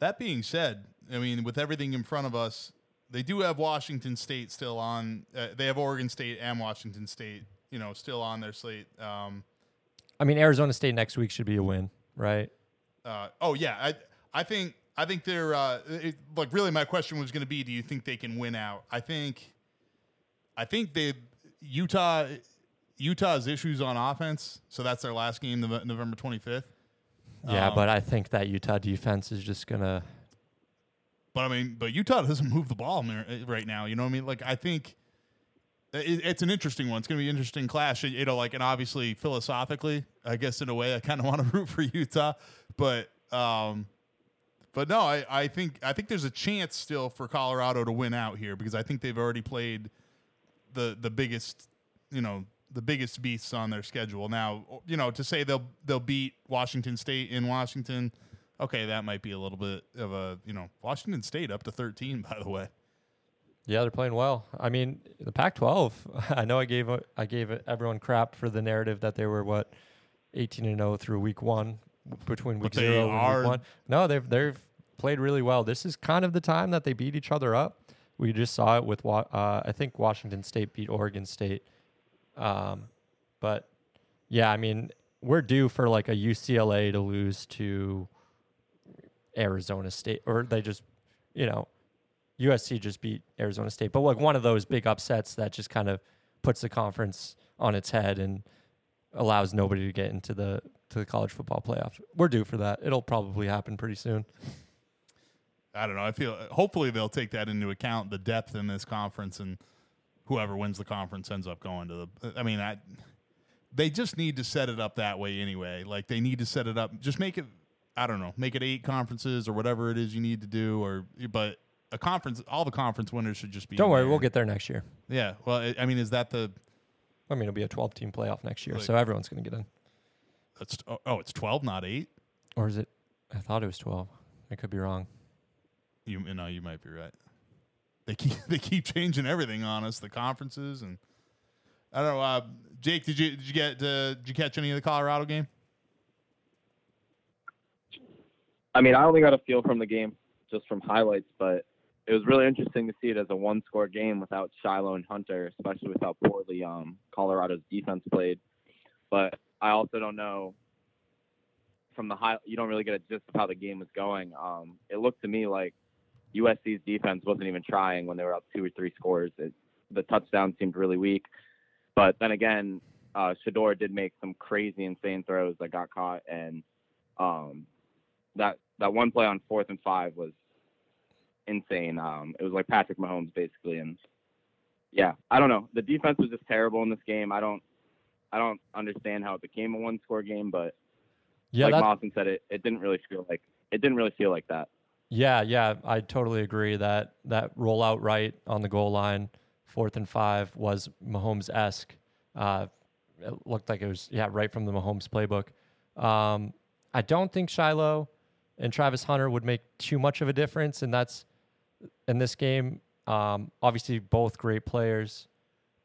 That being said, I mean, with everything in front of us, they do have Washington State still on. Uh, they have Oregon State and Washington State, you know, still on their slate. Um, I mean, Arizona State next week should be a win, right? uh, oh yeah, I I think I think they're uh, it, like really. My question was going to be, do you think they can win out? I think, I think they Utah Utah's issues on offense. So that's their last game, November twenty fifth. Yeah, Um, but I think that Utah defense is just gonna. But I mean, but Utah doesn't move the ball right now. You know what I mean? Like I think it, it's an interesting one. It's going to be an interesting clash. You know, like and obviously philosophically, I guess in a way, I kind of want to root for Utah, but um, but no, I, I think I think there's a chance still for Colorado to win out here because I think they've already played the the biggest, you know, the biggest beasts on their schedule. Now, you know, to say they'll they'll beat Washington State in Washington, okay, that might be a little bit of a you know Washington State up to 13 by the way. Yeah, they're playing well. I mean, the Pac-12. I know I gave I gave everyone crap for the narrative that they were what 18 and 0 through week one between week zero and week one. No, they've they've played really well. This is kind of the time that they beat each other up. We just saw it with uh, I think Washington State beat Oregon State. Um, but yeah, I mean, we're due for like a UCLA to lose to Arizona State, or they just, you know, USC just beat Arizona State. But like one of those big upsets that just kind of puts the conference on its head and allows nobody to get into the to the college football playoff. We're due for that. It'll probably happen pretty soon. I don't know. I feel hopefully they'll take that into account the depth in this conference and whoever wins the conference ends up going to the I mean, I they just need to set it up that way anyway. Like they need to set it up just make it I don't know, make it eight conferences or whatever it is you need to do or but a conference all the conference winners should just be Don't worry, there. we'll get there next year. Yeah. Well, I- mean, is that the I mean, it'll be a 12 team playoff next year, Like- so everyone's going to get in. that's oh, oh, it's 12 not 8? Or is it? I thought it was 12. I could be wrong. You you know, you might be right. They keep they keep changing everything on us, the conferences and I don't know. Uh, Jake, did you did you get uh, did you catch any of the Colorado game? I mean, I only got a feel from the game just from highlights, but it was really interesting to see it as a one-score game without Shiloh and Hunter, especially with how poorly um, Colorado's defense played. But I also don't know from the high. You don't really get a gist of how the game was going. Um, it looked to me like USC's defense wasn't even trying when they were up two or three scores. It, the touchdown seemed really weak. But then again, uh, Shedeur did make some crazy, insane throws that got caught, and um, that that one play on fourth and five was insane. Um, it was like Patrick Mahomes basically, and yeah, I don't know. The defense was just terrible in this game. I don't, I don't understand how it became a one-score game, but Yeah, like that, Mawson said, it it didn't really feel like it didn't really feel like that. Yeah, yeah, I totally agree that that rollout right on the goal line, fourth and five, was Mahomes esque. Uh, it looked like it was yeah right from the Mahomes playbook. Um, I don't think Shiloh and Travis Hunter would make too much of a difference, and that's in this game. Um, obviously, both great players,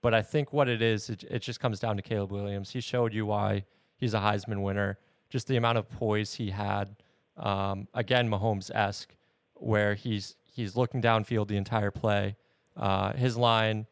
but I think what it is, it, it just comes down to Caleb Williams. He showed you why he's a Heisman winner. Just the amount of poise he had. Um, again, Mahomes esque, where he's he's looking downfield the entire play. Uh, his line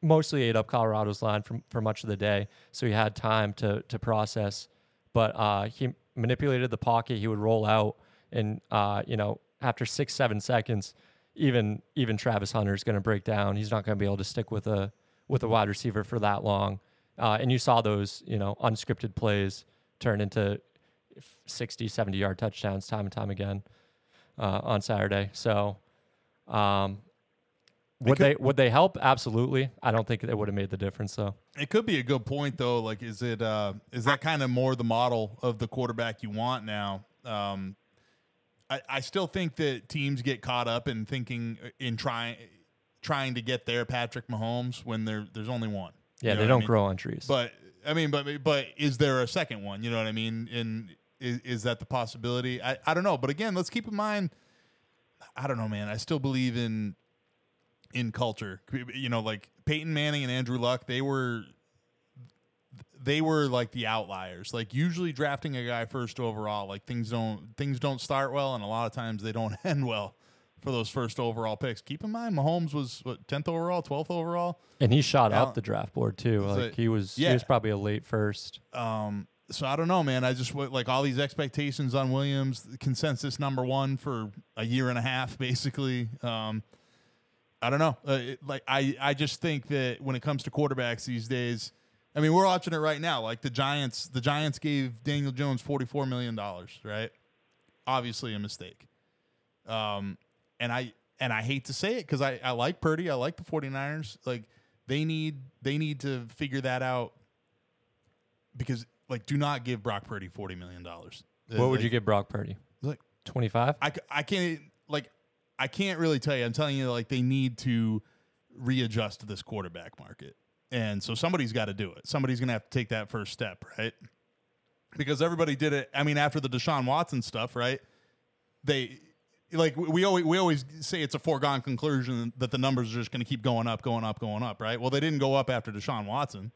mostly ate up Colorado's line for, for much of the day, so he had time to to process. But uh, he manipulated the pocket. He would roll out and uh, you know after six seven seconds, even even Travis Hunter is going to break down. He's not going to be able to stick with a with a wide receiver for that long. Uh, and you saw those you know unscripted plays turn into 60, 70 yard touchdowns time and time again uh, on Saturday. So. Um, would could- they would they help? Absolutely. I don't think it would have made the difference though. It could be a good point though. Like, is it uh, is that kind of more the model of the quarterback you want now? Um, I, I still think that teams get caught up in thinking uh, in trying trying to get their Patrick Mahomes when there there's only one. Yeah, You know they don't mean? grow on trees. But I mean, but but is there a second one? You know what I mean? And is, is that the possibility? I, I don't know. But again, let's keep in mind. I don't know, man. I still believe in in culture. You know, like Peyton Manning and Andrew Luck, they were they were like the outliers. Like usually drafting a guy first overall, like things don't things don't start well, and a lot of times they don't end well for those first overall picks. Keep in mind, Mahomes was what tenth overall, twelfth overall. and he shot up the draft board too. Like he was yeah. he was probably a late first. Um, so I don't know, man. I just like all these expectations on Williams, consensus number one for a year and a half, basically. Um, I don't know. Uh, it- like I, I just think that when it comes to quarterbacks these days, I mean, we're watching it right now. Like the Giants, the Giants gave Daniel Jones forty-four million dollars, right? Obviously a mistake. Um, and I and I hate to say it because I, I like Purdy, I like the 49ers. Like they need they need to figure that out because like do not give Brock Purdy forty million dollars. What would you give Brock Purdy? Like twenty five? I I can't like I can't really tell you. I'm telling you like they need to readjust to this quarterback market, and so somebody's got to do it. Somebody's gonna have to take that first step, right? Because everybody did it. I mean, after the Deshaun Watson stuff, right? They like we- we always we always say it's a foregone conclusion that the numbers are just going to keep going up, going up, going up, right? Well, they didn't go up after Deshaun Watson,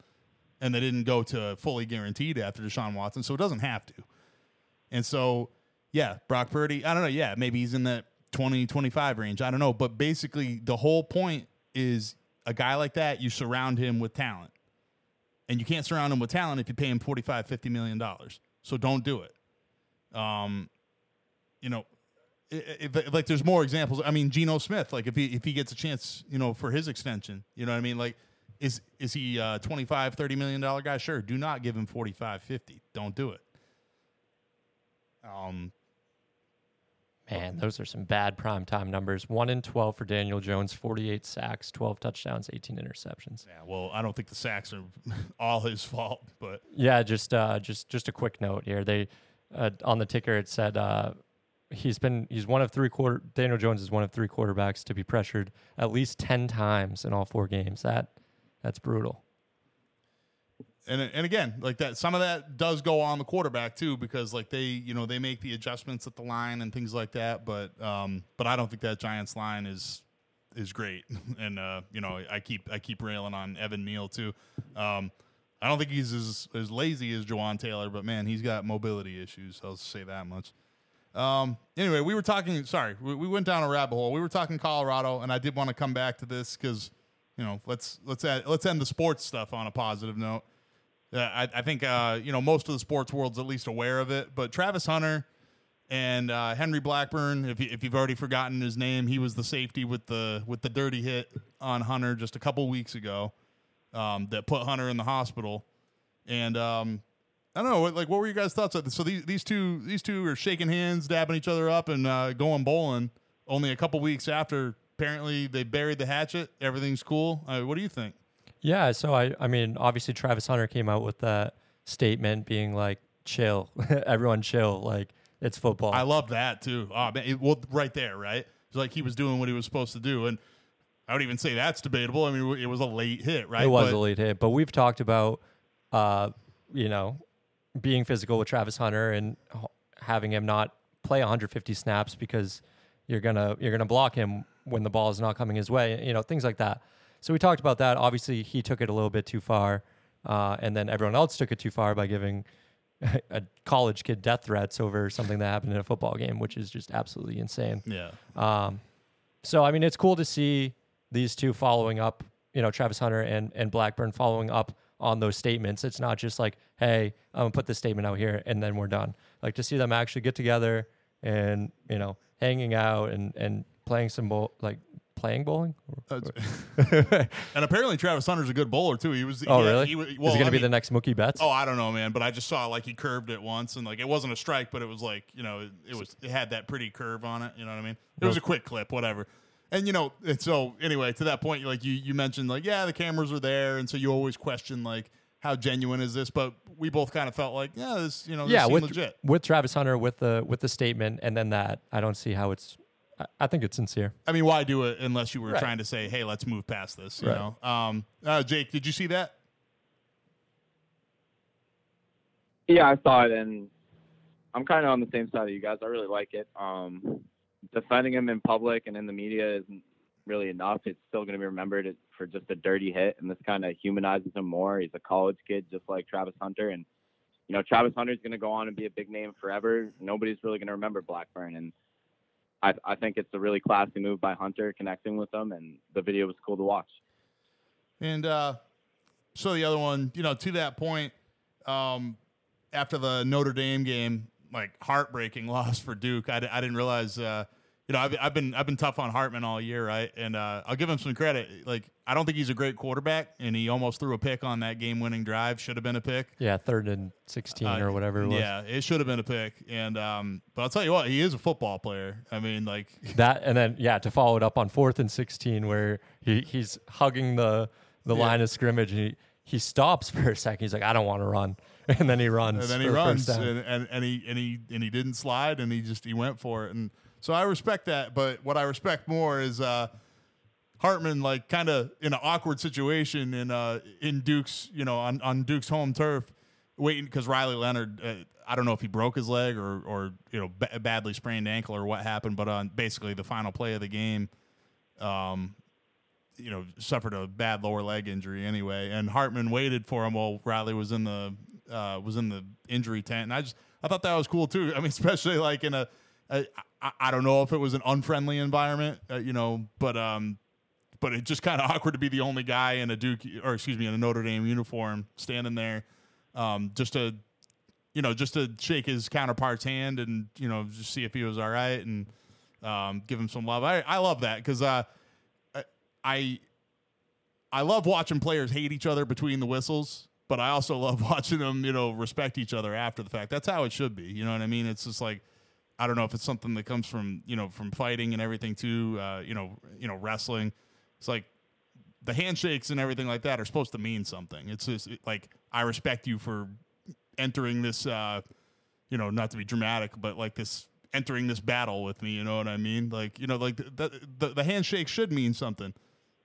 and they didn't go to fully guaranteed after Deshaun Watson, so it doesn't have to. And so, yeah, Brock Purdy, I don't know. Yeah, maybe he's in that 20, 25 range. I don't know. But basically, the whole point is a guy like that, you surround him with talent. And you can't surround him with talent if you pay him 45, 50 million dollars. So don't do it. Um, you know, i- if, like there's more examples. I mean, Geno Smith, like if he if he gets a chance, you know, for his extension, you know what I mean? Like, is is he uh 25, 30 million dollar guy? Sure. Do not give him 45, 50. Don't do it. Um, Man, those are some bad prime time numbers. One in twelve for Daniel Jones, forty eight sacks, twelve touchdowns, eighteen interceptions. yeah, well, I don't think the sacks are all his fault, but Yeah, just uh, just just a quick note here. They uh, on the ticker it said uh, he's been he's one of three quarter. Daniel Jones is one of three quarterbacks to be pressured at least ten times in all four games. That that's brutal. And and again, like that, some of that does go on the quarterback too, because like they, you know, they make the adjustments at the line and things like that. But um, but I don't think that Giants line is is great. And uh, you know, I keep I keep railing on Evan Neal too. Um, I don't think he's as as lazy as Jawaan Taylor, but man, he's got mobility issues. I'll say that much. Um, anyway, we were talking. Sorry, we, we went down a rabbit hole. We were talking Colorado, and I did want to come back to this because you know let's let's add, let's end the sports stuff on a positive note. Uh, I, I think uh, you know most of the sports world's at least aware of it, but Travis Hunter and uh, Henry Blackburn, if, you, if you've already forgotten his name, he was the safety with the with the dirty hit on Hunter just a couple weeks ago um, that put Hunter in the hospital. And um, I don't know, like what were your guys' thoughts? on? So these these two these two are shaking hands, dabbing each other up, and uh, going bowling. Only a couple weeks after, apparently they buried the hatchet. Everything's cool. Uh, what do you think? Yeah, so I I mean, obviously Travis Hunter came out with that statement being like, "Chill, everyone, chill." Like it's football. I love that too. Oh, man, it, well, right there, right? It's like he was doing what he was supposed to do, and I would even say that's debatable. I mean, it was a late hit, right? It was But- a late hit, but we've talked about, uh, you know, being physical with Travis Hunter and having him not play 150 snaps because you're gonna you're gonna block him when the ball is not coming his way. You know, things like that. So we talked about that. Obviously, he took it a little bit too far, uh, and then everyone else took it too far by giving a college kid death threats over something that happened in a football game, which is just absolutely insane. Yeah, Um, so I mean, it's cool to see these two following up. You know, Travis Hunter and and Blackburn following up on those statements. It's not just like, hey, I'm gonna put this statement out here and then we're done. Like to see them actually get together and you know hanging out and and playing some bowl like playing bowling. and apparently Travis Hunter's a good bowler too. He was. oh he, really? He, was- Is he gonna be mean- the next Mookie Betts? Oh, I don't know, man. But I just saw like he curved it once, and like it wasn't a strike, but it was like you know it, it was it had that pretty curve on it. You know what I mean? It was a quick clip, whatever. And you know, and so anyway, to that point, like you you mentioned, like yeah, the cameras are there, and so you always question like how genuine is this? But we both kind of felt like yeah, this you know this yeah, with legit. with Travis Hunter with the with the statement and then that I don't see how it's. I, I think it's sincere. I mean, why do it unless you were Right. trying to say, hey, let's move past this? You Right. know, um, uh, Jake, did you see that? Yeah, I saw it, and I'm kind of on the same side of you guys. I really like it. Um, defending him in public and in the media isn't really enough. It's still going to be remembered for just a dirty hit, and this kind of humanizes him more. He's a college kid, just like Travis Hunter, and you know Travis Hunter's going to go on and be a big name forever. Nobody's really going to remember Blackburn, and I, I think it's a really classy move by Hunter connecting with them, and the video was cool to watch. And uh, so the other one, you know, to that point, um, after the Notre Dame game, like heartbreaking loss for Duke. I, I didn't realize, uh, you know, I've, I've been I've been tough on Hartman all year, right? And uh, I'll give him some credit. Like I don't think he's a great quarterback, and he almost threw a pick on that game-winning drive. Should have been a pick. Yeah, third and sixteen Uh, or whatever it was. Yeah, it should have been a pick. And um, but I'll tell you what, he is a football player. I mean, like That and then yeah, to follow it up on fourth and sixteen where he, he's hugging the the Yeah. line of scrimmage and he, he stops for a second. He's like, I don't want to run. And then he runs. and then he runs and, and, and he and he and he didn't slide and he just he went for it and so I respect that but what I respect more is uh Hartman like kind of in an awkward situation in uh in Duke's you know on, on Duke's home turf waiting because Riley Leonard uh, I don't know if he broke his leg or or you know ba- badly sprained ankle or what happened but on basically the final play of the game um you know, suffered a bad lower leg injury anyway, and Hartman waited for him while Riley was in the uh, was in the injury tent, and I just I thought that was cool too. I mean, especially like in a, a I, don't know if it was an unfriendly environment, uh, you know, but um, but it just kind of awkward to be the only guy in a Duke or excuse me in a Notre Dame uniform standing there, um, just to you know just to shake his counterpart's hand and you know just see if he was all right and um, give him some love. I I love that because uh. I I love watching players hate each other between the whistles, but I also love watching them, you know, respect each other after the fact. That's how it should be. You know what I mean? It's just like I don't know if it's something that comes from, you know, from fighting and everything too, uh, you know, you know, wrestling. It's like the handshakes and everything like that are supposed to mean something. It's just it- like I respect you for entering this uh you know, not to be dramatic, but like this entering this battle with me, you know what I mean? Like, you know, like the the, the handshake should mean something.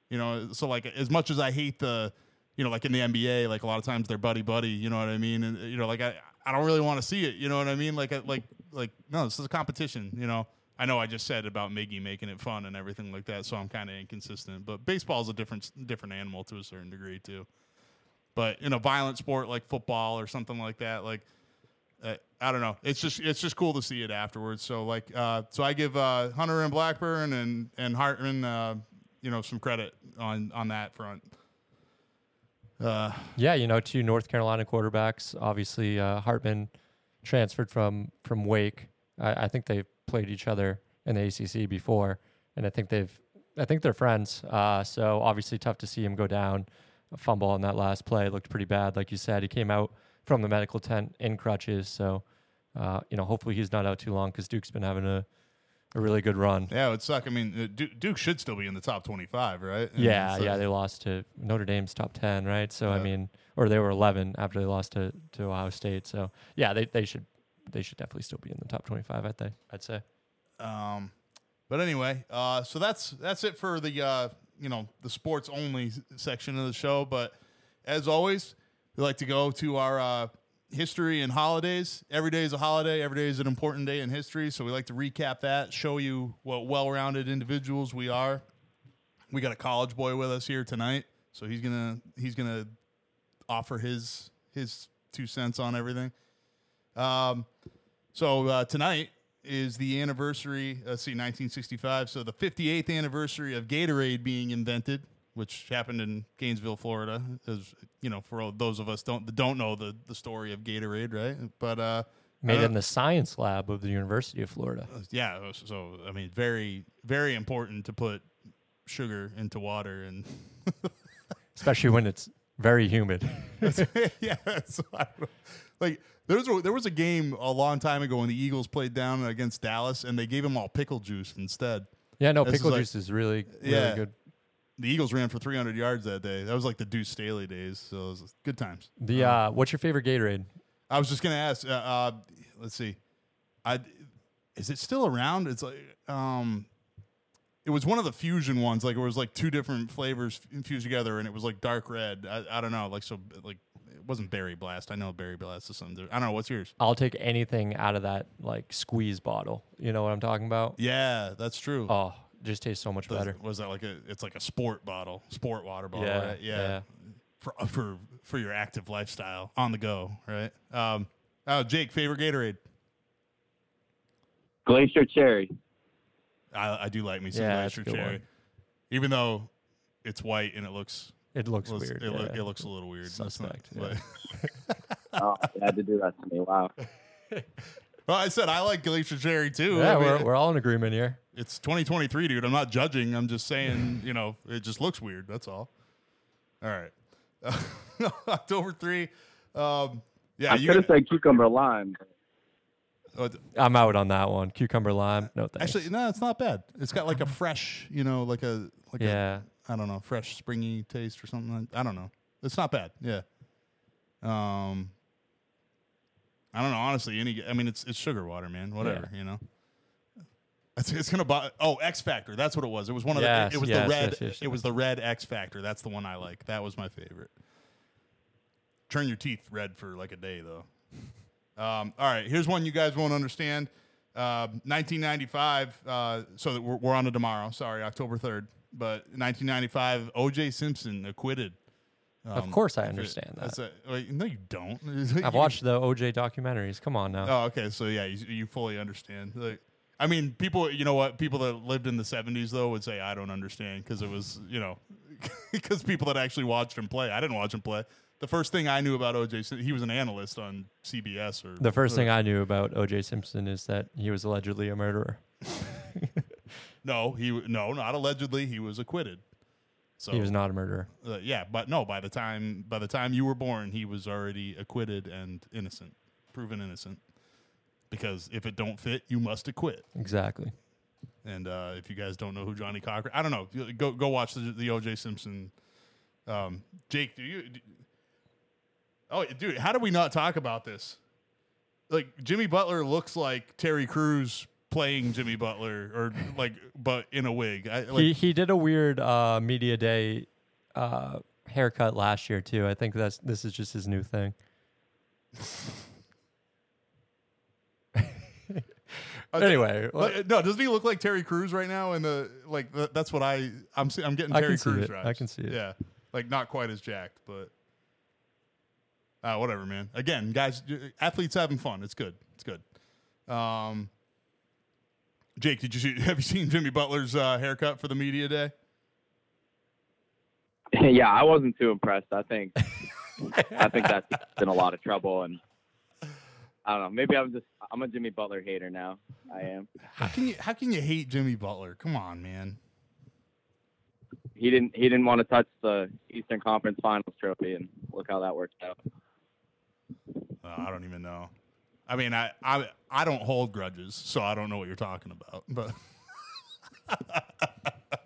You know, so like as much as I hate the, you know, like in the NBA, like a lot of times they're buddy buddy. You know what I mean? And you know, like I, I don't really want to see it. You know what I mean? Like, like, like no, this is a competition. You know, I know I just said about Miggy making it fun and everything like that, so I'm kind of inconsistent. But baseball is a different different animal to a certain degree too. But in a violent sport like football or something like that, like uh, I don't know. It's just it's just cool to see it afterwards. So like uh, so I give uh, Hunter and Blackburn and and Hartman uh, you know some credit on on that front. Uh, Yeah, you know, two North Carolina quarterbacks. Obviously, uh, Hartman transferred from from Wake. I, I think they've played each other in the ACC before, and I think they've, I think they're friends. Uh, so obviously, tough to see him go down. A fumble on that last play looked pretty bad, like you said. He came out from the medical tent in crutches. So, uh, you know, hopefully he's not out too long because Duke's been having a a really good run. yeah, it would suck. I mean, uh, Duke, should still be in the top twenty-five, right? And Yeah, so- yeah, they lost to Notre Dame's top ten, right? So I mean, or they were eleven after they lost to, to Ohio State. So yeah, they, they should they should definitely still be in the top twenty five. I think I'd say. Um, but anyway, uh, so that's that's it for the uh, you know the sports only section of the show. But as always, we like to go to our uh, history and holidays. Every day is a holiday. Every day is an important day in history. So we like to recap that, show you what well-rounded individuals we are. We got a college boy with us here tonight, so he's gonna he's gonna offer his his two cents on everything. Um, so uh, tonight is the anniversary. Let's see, 1965. So the 58th anniversary of Gatorade being invented, which happened in Gainesville, Florida. As you know, for all those of us don't that don't know the the story of Gatorade, right? But uh, Made Uh, in the science lab of the University of Florida. Yeah, so I mean, very very important to put sugar into water and Especially when it's very humid. yeah, so like there was a, there was a game a long time ago when the Eagles played down against Dallas and they gave them all pickle juice instead. Yeah, no, This is pickle like- juice is really, really Yeah. good. The Eagles ran for 300 yards that day. That was like the Deuce Staley days, so it was good times. The uh, what's your favorite Gatorade? I was just gonna ask. Uh, uh, let's see. I is it still around? It's like um, it was one of the fusion ones. Like it was like two different flavors infused together, and it was like dark red. I, I don't know. Like so, like it wasn't Berry Blast. I know Berry Blast is something. I don't know. What's yours? I'll take anything out of that like squeeze bottle. You know what I'm talking about? Yeah, that's true. Oh, just tastes so much Does- better. Was that like a? It's like a sport bottle, sport water bottle. Yeah, right? yeah. yeah. For for for your active lifestyle on the go, right? Um, uh, Jake, favorite Gatorade. Glacier Cherry. I, I do like me some Yeah, glacier cherry, one. even though it's white and it looks It looks looks- weird. It, loo- yeah. it looks a little weird. That's not- Suspect, but- Oh, you had to do that to me. Wow. well, I said I like glacier cherry too. yeah, I mean, we're, we're all in agreement here. it's 2023, dude. I'm not judging. I'm just saying, you know, it just looks weird. That's all. All right. October three. Um, yeah, I you could have said cucumber lime. uh, I'm out on that one. Cucumber lime. No thanks. actually no, it's not bad. It's got like a fresh, you know, like a like yeah. a I don't know, fresh springy taste or something. Like, I don't know. It's not bad. Yeah. Um. I don't know. Honestly, any. I mean, it's it's sugar water, man. Whatever, you know. It's, it's gonna buy. Oh, X Factor. That's what it was. It was one of Yes, the. It was yes, the red. yes, yes, It was the red X Factor. That's the one I like. That was my favorite. Turn your teeth red for like a day though. Um, all right, here's one you guys won't understand. Uh, 1995. Uh, so that we're, we're on to tomorrow. Sorry, October 3rd. But 1995, O.J. Simpson acquitted. Of Um, course I if it- understand that. a- wait, no, you don't. I've watched the OJ documentaries. Come on now. Oh, okay. So yeah, you, you fully understand. Like, I mean, people. You know what? People that lived in the '70s though would say I don't understand because it was you know because people that actually watched him play. I didn't watch him play. The first thing I knew about OJ, he was an analyst on CBS or The first or- thing I knew about OJ Simpson is that he was allegedly a murderer. No, he no, not allegedly. He was acquitted. So He was not a murderer. uh, yeah, but no. By the time by the time you were born, he was already acquitted and innocent, proven innocent. Because if it don't fit, you must acquit. Exactly. And uh, if you guys don't know who Johnnie Cochran, I don't know. Go go watch the, the O.J. Simpson. Um, Jake, do you? Do, oh, dude, how do we not talk about this? Like Jimmy Butler looks like Terry Crews playing Jimmy Butler, or like, but in a wig. I, like, he he did a weird uh, media day uh, haircut last year too. I think that's this is just his new thing. anyway, Like, no, doesn't he look like Terry Crews right now? And the like, th- that's what I I'm I'm getting Terry Crews vibes. I can see it. Yeah, like not quite as jacked, but uh, whatever, man. Again, guys, athletes having fun. It's good. It's good. Um, Jake, did you see, have you seen Jimmy Butler's uh, haircut for the media day? yeah, I wasn't too impressed. I think I think that's in a lot of trouble, and I don't know. Maybe I'm just I'm a Jimmy Butler hater now. I am. How can you how can you hate Jimmy Butler? Come on, man. He didn't he didn't want to touch the Eastern Conference Finals trophy, and look how that worked out. Uh, I don't even know. I mean, I, I I don't hold grudges, so I don't know what you're talking about. But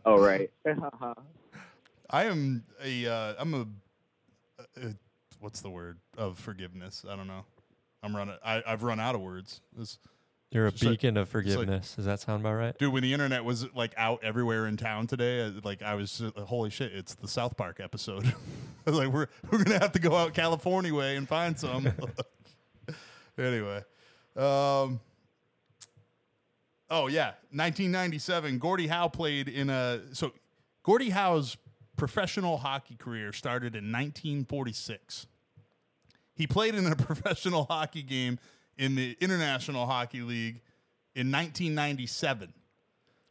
Oh right. I am a uh, I'm a, a what's the word of forgiveness? I don't know. I'm running. I, I've run out of words. This, you're a It's like- beacon of like- forgiveness. Does that sound about right? dude, when the internet was like out everywhere in town today, uh, like I was uh, holy shit! It's the South Park episode. I was like, we're we're gonna have to go out California way and find some. Anyway, um, oh yeah, 1997. Gordie Howe played in a so Gordie Howe's professional hockey career started in 1946. He played in a professional hockey game in the International Hockey League in 1997.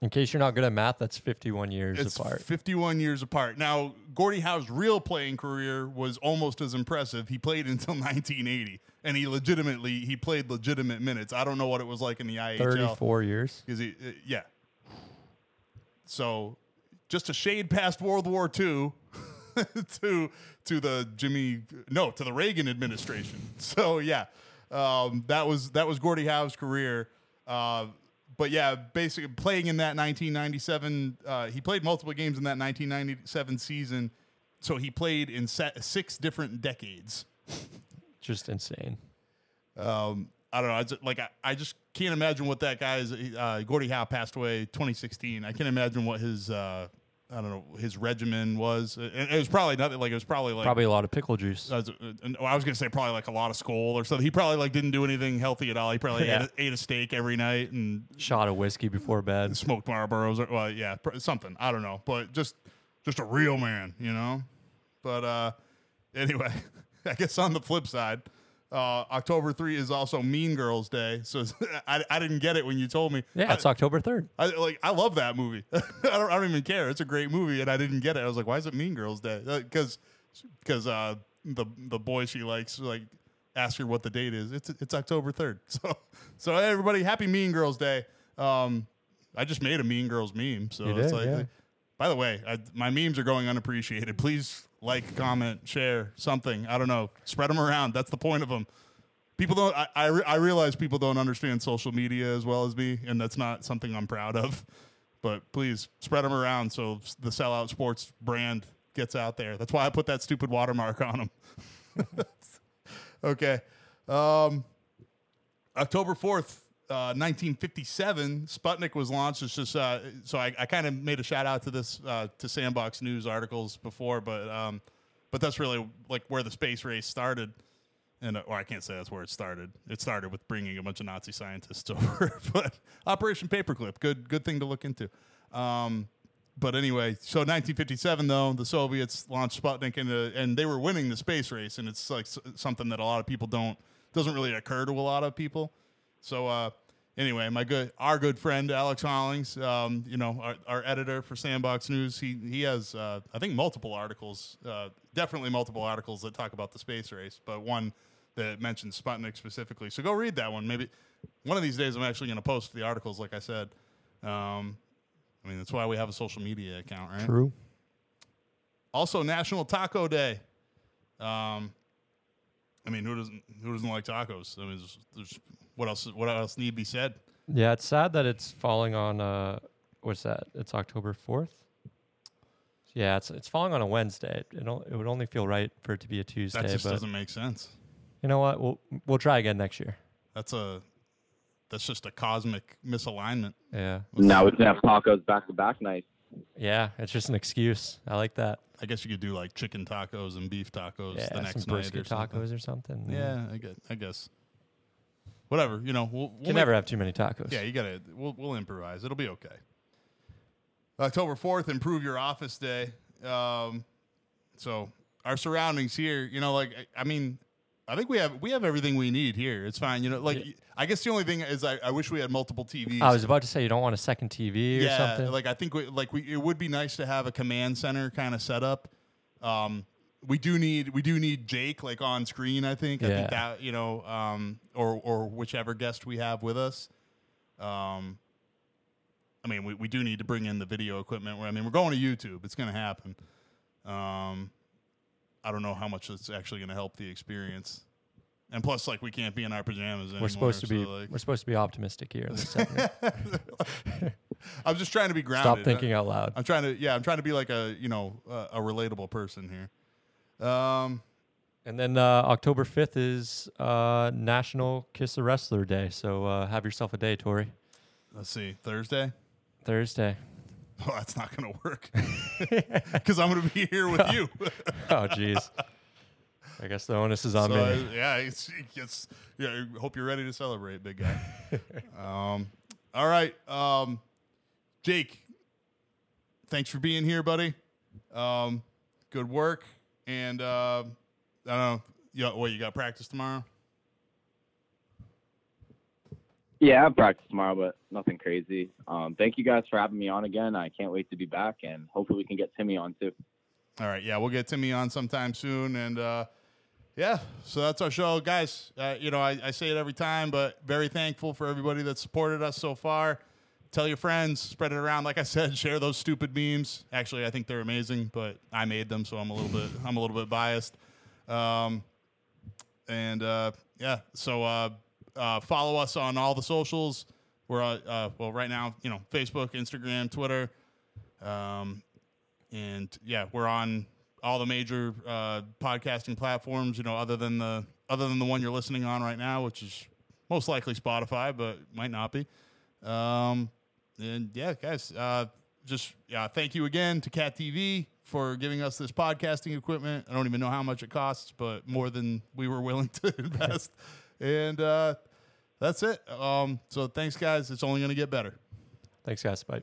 In case you're not good at math, that's 51 years It's apart. 51 years apart. Now, Gordie Howe's real playing career was almost as impressive. He played until 1980, and he legitimately he played legitimate minutes. I don't know what it was like in the IHL. 34 years. Is he? Uh, yeah. So, just a shade past World War II to to the Jimmy no to the Reagan administration. So yeah, um, that was that was Gordie Howe's career. Uh, but yeah, basically playing in that 1997, uh, he played multiple games in that 1997 season. So he played in six different decades. Just insane. Um, I don't know. I just, like I, I just can't imagine what that guy's. Uh, Gordie Howe passed away 2016. I can't imagine what his uh, I don't know his regimen was. And it was probably nothing. Like it was probably like Probably a lot of pickle juice. I was, uh, I was gonna say probably like a lot of Skoal or something. He probably like didn't do anything healthy at all. He probably Yeah. ate, a, ate a steak every night and Shot a whiskey before bed. smoked Marlboros. Or, well, yeah, pr- something. I don't know, but just just a real man, you know. But uh, anyway, I guess on the flip side, uh, October three is also Mean Girls Day. So I, I didn't get it when you told me. Yeah, I, it's October 3rd. I like I love that movie. I don't I don't even care. It's a great movie, and I didn't get it. I was like, why is it Mean Girls Day? Because because uh, the the boy she likes like ask her what the date is. It's it's October third. So so everybody, happy Mean Girls Day. Um, I just made a Mean Girls meme. So You it's did, like. yeah. By the way, I, my memes are going unappreciated. Please like, comment, share something. I don't know. Spread them around. That's the point of them. People don't. I, I, re- I realize people don't understand social media as well as me, and that's not something I'm proud of. But please spread them around so the sellout sports brand gets out there. That's why I put that stupid watermark on them. okay. Um, October 4th, uh, 1957, Sputnik was launched. It's just, uh, so I, I kind of made a shout out to this, uh, to Sandboxx News articles before, but, um, but that's really like where the space race started. And, uh, or I can't say that's where it started. It started with bringing a bunch of Nazi scientists over, but Operation Paperclip, good, good thing to look into. Um, but anyway, so 1957 though, the Soviets launched Sputnik and and they were winning the space race, and it's like something that a lot of people don't doesn't really occur to a lot of people. So uh, anyway, my good our good friend Alex Hollings, um, you know, our, our editor for Sandboxx News, he he has uh, I think multiple articles, uh, definitely multiple articles that talk about the space race, but one that mentions Sputnik specifically. So go read that one. Maybe one of these days I'm actually going to post the articles, like I said. Um, I mean, that's why we have a social media account, right? True. Also, National Taco Day. Um, I mean, who doesn't who doesn't like tacos? I mean, there's, there's what else what else need be said? Yeah, it's sad that it's falling on uh what's that? It's October 4th. Yeah, it's it's falling on a Wednesday. It, o- it would only feel right for it to be a Tuesday, That just but doesn't make sense. you know what? We'll we'll try again next year. That's a that's just a cosmic misalignment. Yeah. Now we can have tacos back to back nights. Yeah, it's just an excuse. I like that. I guess you could do like chicken tacos and beef tacos Yeah, the some next night or brisket something. tacos or something. Yeah, I guess. I guess. Whatever, you know, we'll, we'll Can never have too many tacos. Yeah, you gotta. We'll we'll improvise. It'll be okay. October fourth, improve your office day. Um, so our surroundings here, you know, like I, I mean, I think we have we have everything we need here. It's fine. You know, like I guess the only thing is I, I wish we had multiple TVs. I was about to say you don't want a second TV or yeah, something. like I think we, like we it would be nice to have a command center kind of set up. Um, we do need we do need Jake like on screen. I think I think that you know, um, or or whichever guest we have with us. Um, I mean, we, we do need to bring in the video equipment. I mean, we're going to YouTube. It's going to happen. Um, I don't know how much it's actually going to help the experience. And plus, like, we can't be in our pajamas anymore. we're supposed to so, be like- we're supposed to be optimistic here in this segment. I'm just trying to be grounded. Stop thinking out loud. I'm trying to, yeah, I'm trying to be like a, you know, a, a relatable person here. Um, And then uh, October 5th is uh, National Kiss a Wrestler Day. So uh, have yourself a day, Tori. let's see, Thursday. Thursday. Oh, that's not going to work because I'm going to be here with you. Oh, jeez. I guess the onus is on so, me. uh, yeah, it's, it's, yeah. I hope you're ready to celebrate, big guy. um, all right, um, Jake. Thanks for being here, buddy. Um, good work, and uh, I don't know. You, what you got practice tomorrow? Yeah, I practice tomorrow, but nothing crazy. Um, thank you guys for having me on again. I can't wait to be back, and hopefully we can get Timmy on too. All right, yeah, we'll get Timmy on sometime soon, and uh, yeah, so that's our show, guys. Uh, you know, I, I say it every time, but very thankful for everybody that supported us so far. Tell your friends, spread it around. Like I said, share those stupid memes. Actually, I think they're amazing, but I made them, so I'm a little bit I'm a little bit biased. Um, and uh, yeah, so uh, uh, follow us on all the socials. We're uh, uh, well right now, you know, Facebook, Instagram, Twitter, um, and yeah, we're on all the major uh, podcasting platforms. You know, other than the other than the one you're listening on right now, which is most likely Spotify, but might not be. Um, and yeah, guys, uh, just yeah, thank you again to Cat TV for giving us this podcasting equipment. I don't even know how much it costs, but more than we were willing to invest. and uh, that's it. Um, so thanks, guys. It's only going to get better. Thanks, guys. Bye.